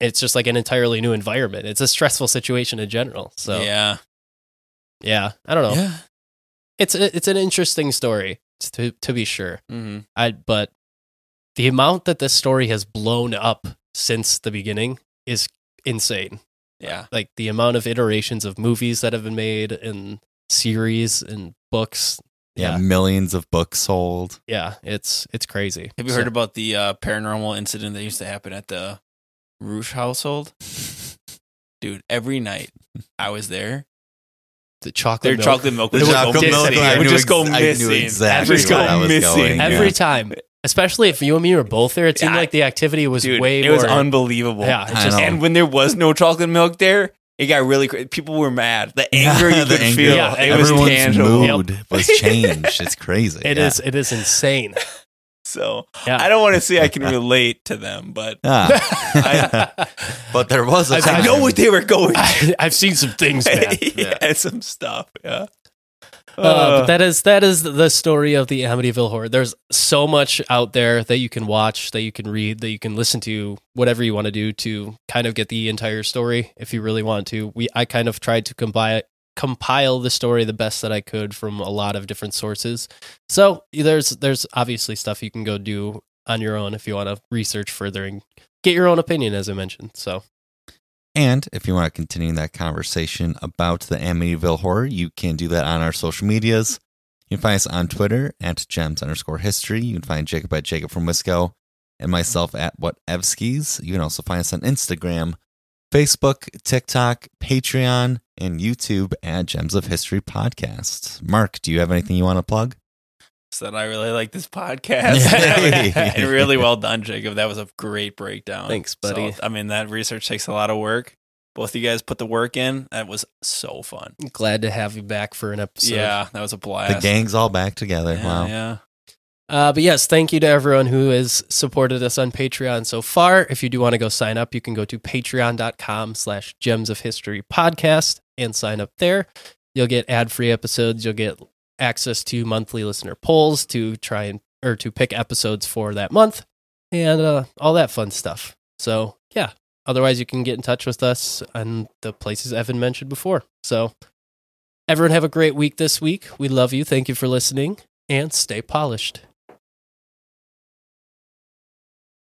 It's just like an entirely new environment. It's a stressful situation in general. So yeah, yeah, I don't know. yeah. It's a, it's an interesting story to to be sure. hmm I but the amount that this story has blown up since the beginning is insane. Yeah. Like the amount of iterations of movies that have been made and series and books. Yeah, Yeah. millions of books sold. Yeah, it's it's crazy. Have you So- heard about the uh, paranormal incident that used to happen at the Roosh household? [laughs] Dude, every night I was there. the chocolate Their milk? chocolate milk The would chocolate just go milk, missing. I would knew just go ex- I knew missing. exactly Just where go was missing. going, yeah. every time. Especially if you and me were both there, it seemed Yeah. like the activity was Dude, way it more. was unbelievable. Yeah, it's I just know. And when there was no chocolate milk there, it got really crazy. People were mad. The anger you [laughs] The could anger. feel. Yeah, it was Everyone's tangible. mood was changed. It's crazy. [laughs] It yeah. is. It is insane. [laughs] So Yeah. I don't want to say I can relate to them, but Ah. but there was a I time. I know what they were going. I, I've seen some things, man. yeah, some stuff. Yeah. Uh, but that is that is the story of the Amityville horror. There's so much out there that you can watch, that you can read, that you can listen to, whatever you want to do to kind of get the entire story. If you really want to, we I kind of tried to compile compile the story the best that I could from a lot of different sources. So there's there's obviously stuff you can go do on your own if you want to research further and get your own opinion, as I mentioned. So, And if you want to continue that conversation about the Amityville horror, you can do that on our social medias. You can find us on Twitter at gems underscore history. You can find Jacob at Jacob from Wisco and myself at whatevskis. You can also find us on Instagram, Facebook, TikTok, Patreon, and YouTube at Gems of History Podcast. Mark, do you have anything you want to plug? Said I really like this podcast. Yay. [laughs] [laughs] and really well done, Jacob. That was a great breakdown. Thanks, buddy. So, I mean, that research takes a lot of work. Both of you guys put the work in. That was so fun. glad to have you back for an episode. yeah, that was a blast. The gang's all back together. Yeah, wow. yeah. Uh, but yes, thank you to everyone who has supported us on Patreon so far. If you do want to go sign up, you can go to patreon.com slash gems of history podcast and sign up there. You'll get ad free episodes. You'll get access to monthly listener polls to try and or to pick episodes for that month and uh, all that fun stuff. So yeah. Otherwise, you can get in touch with us on the places Evan mentioned before. So everyone have a great week this week. We love you. Thank you for listening and stay polished.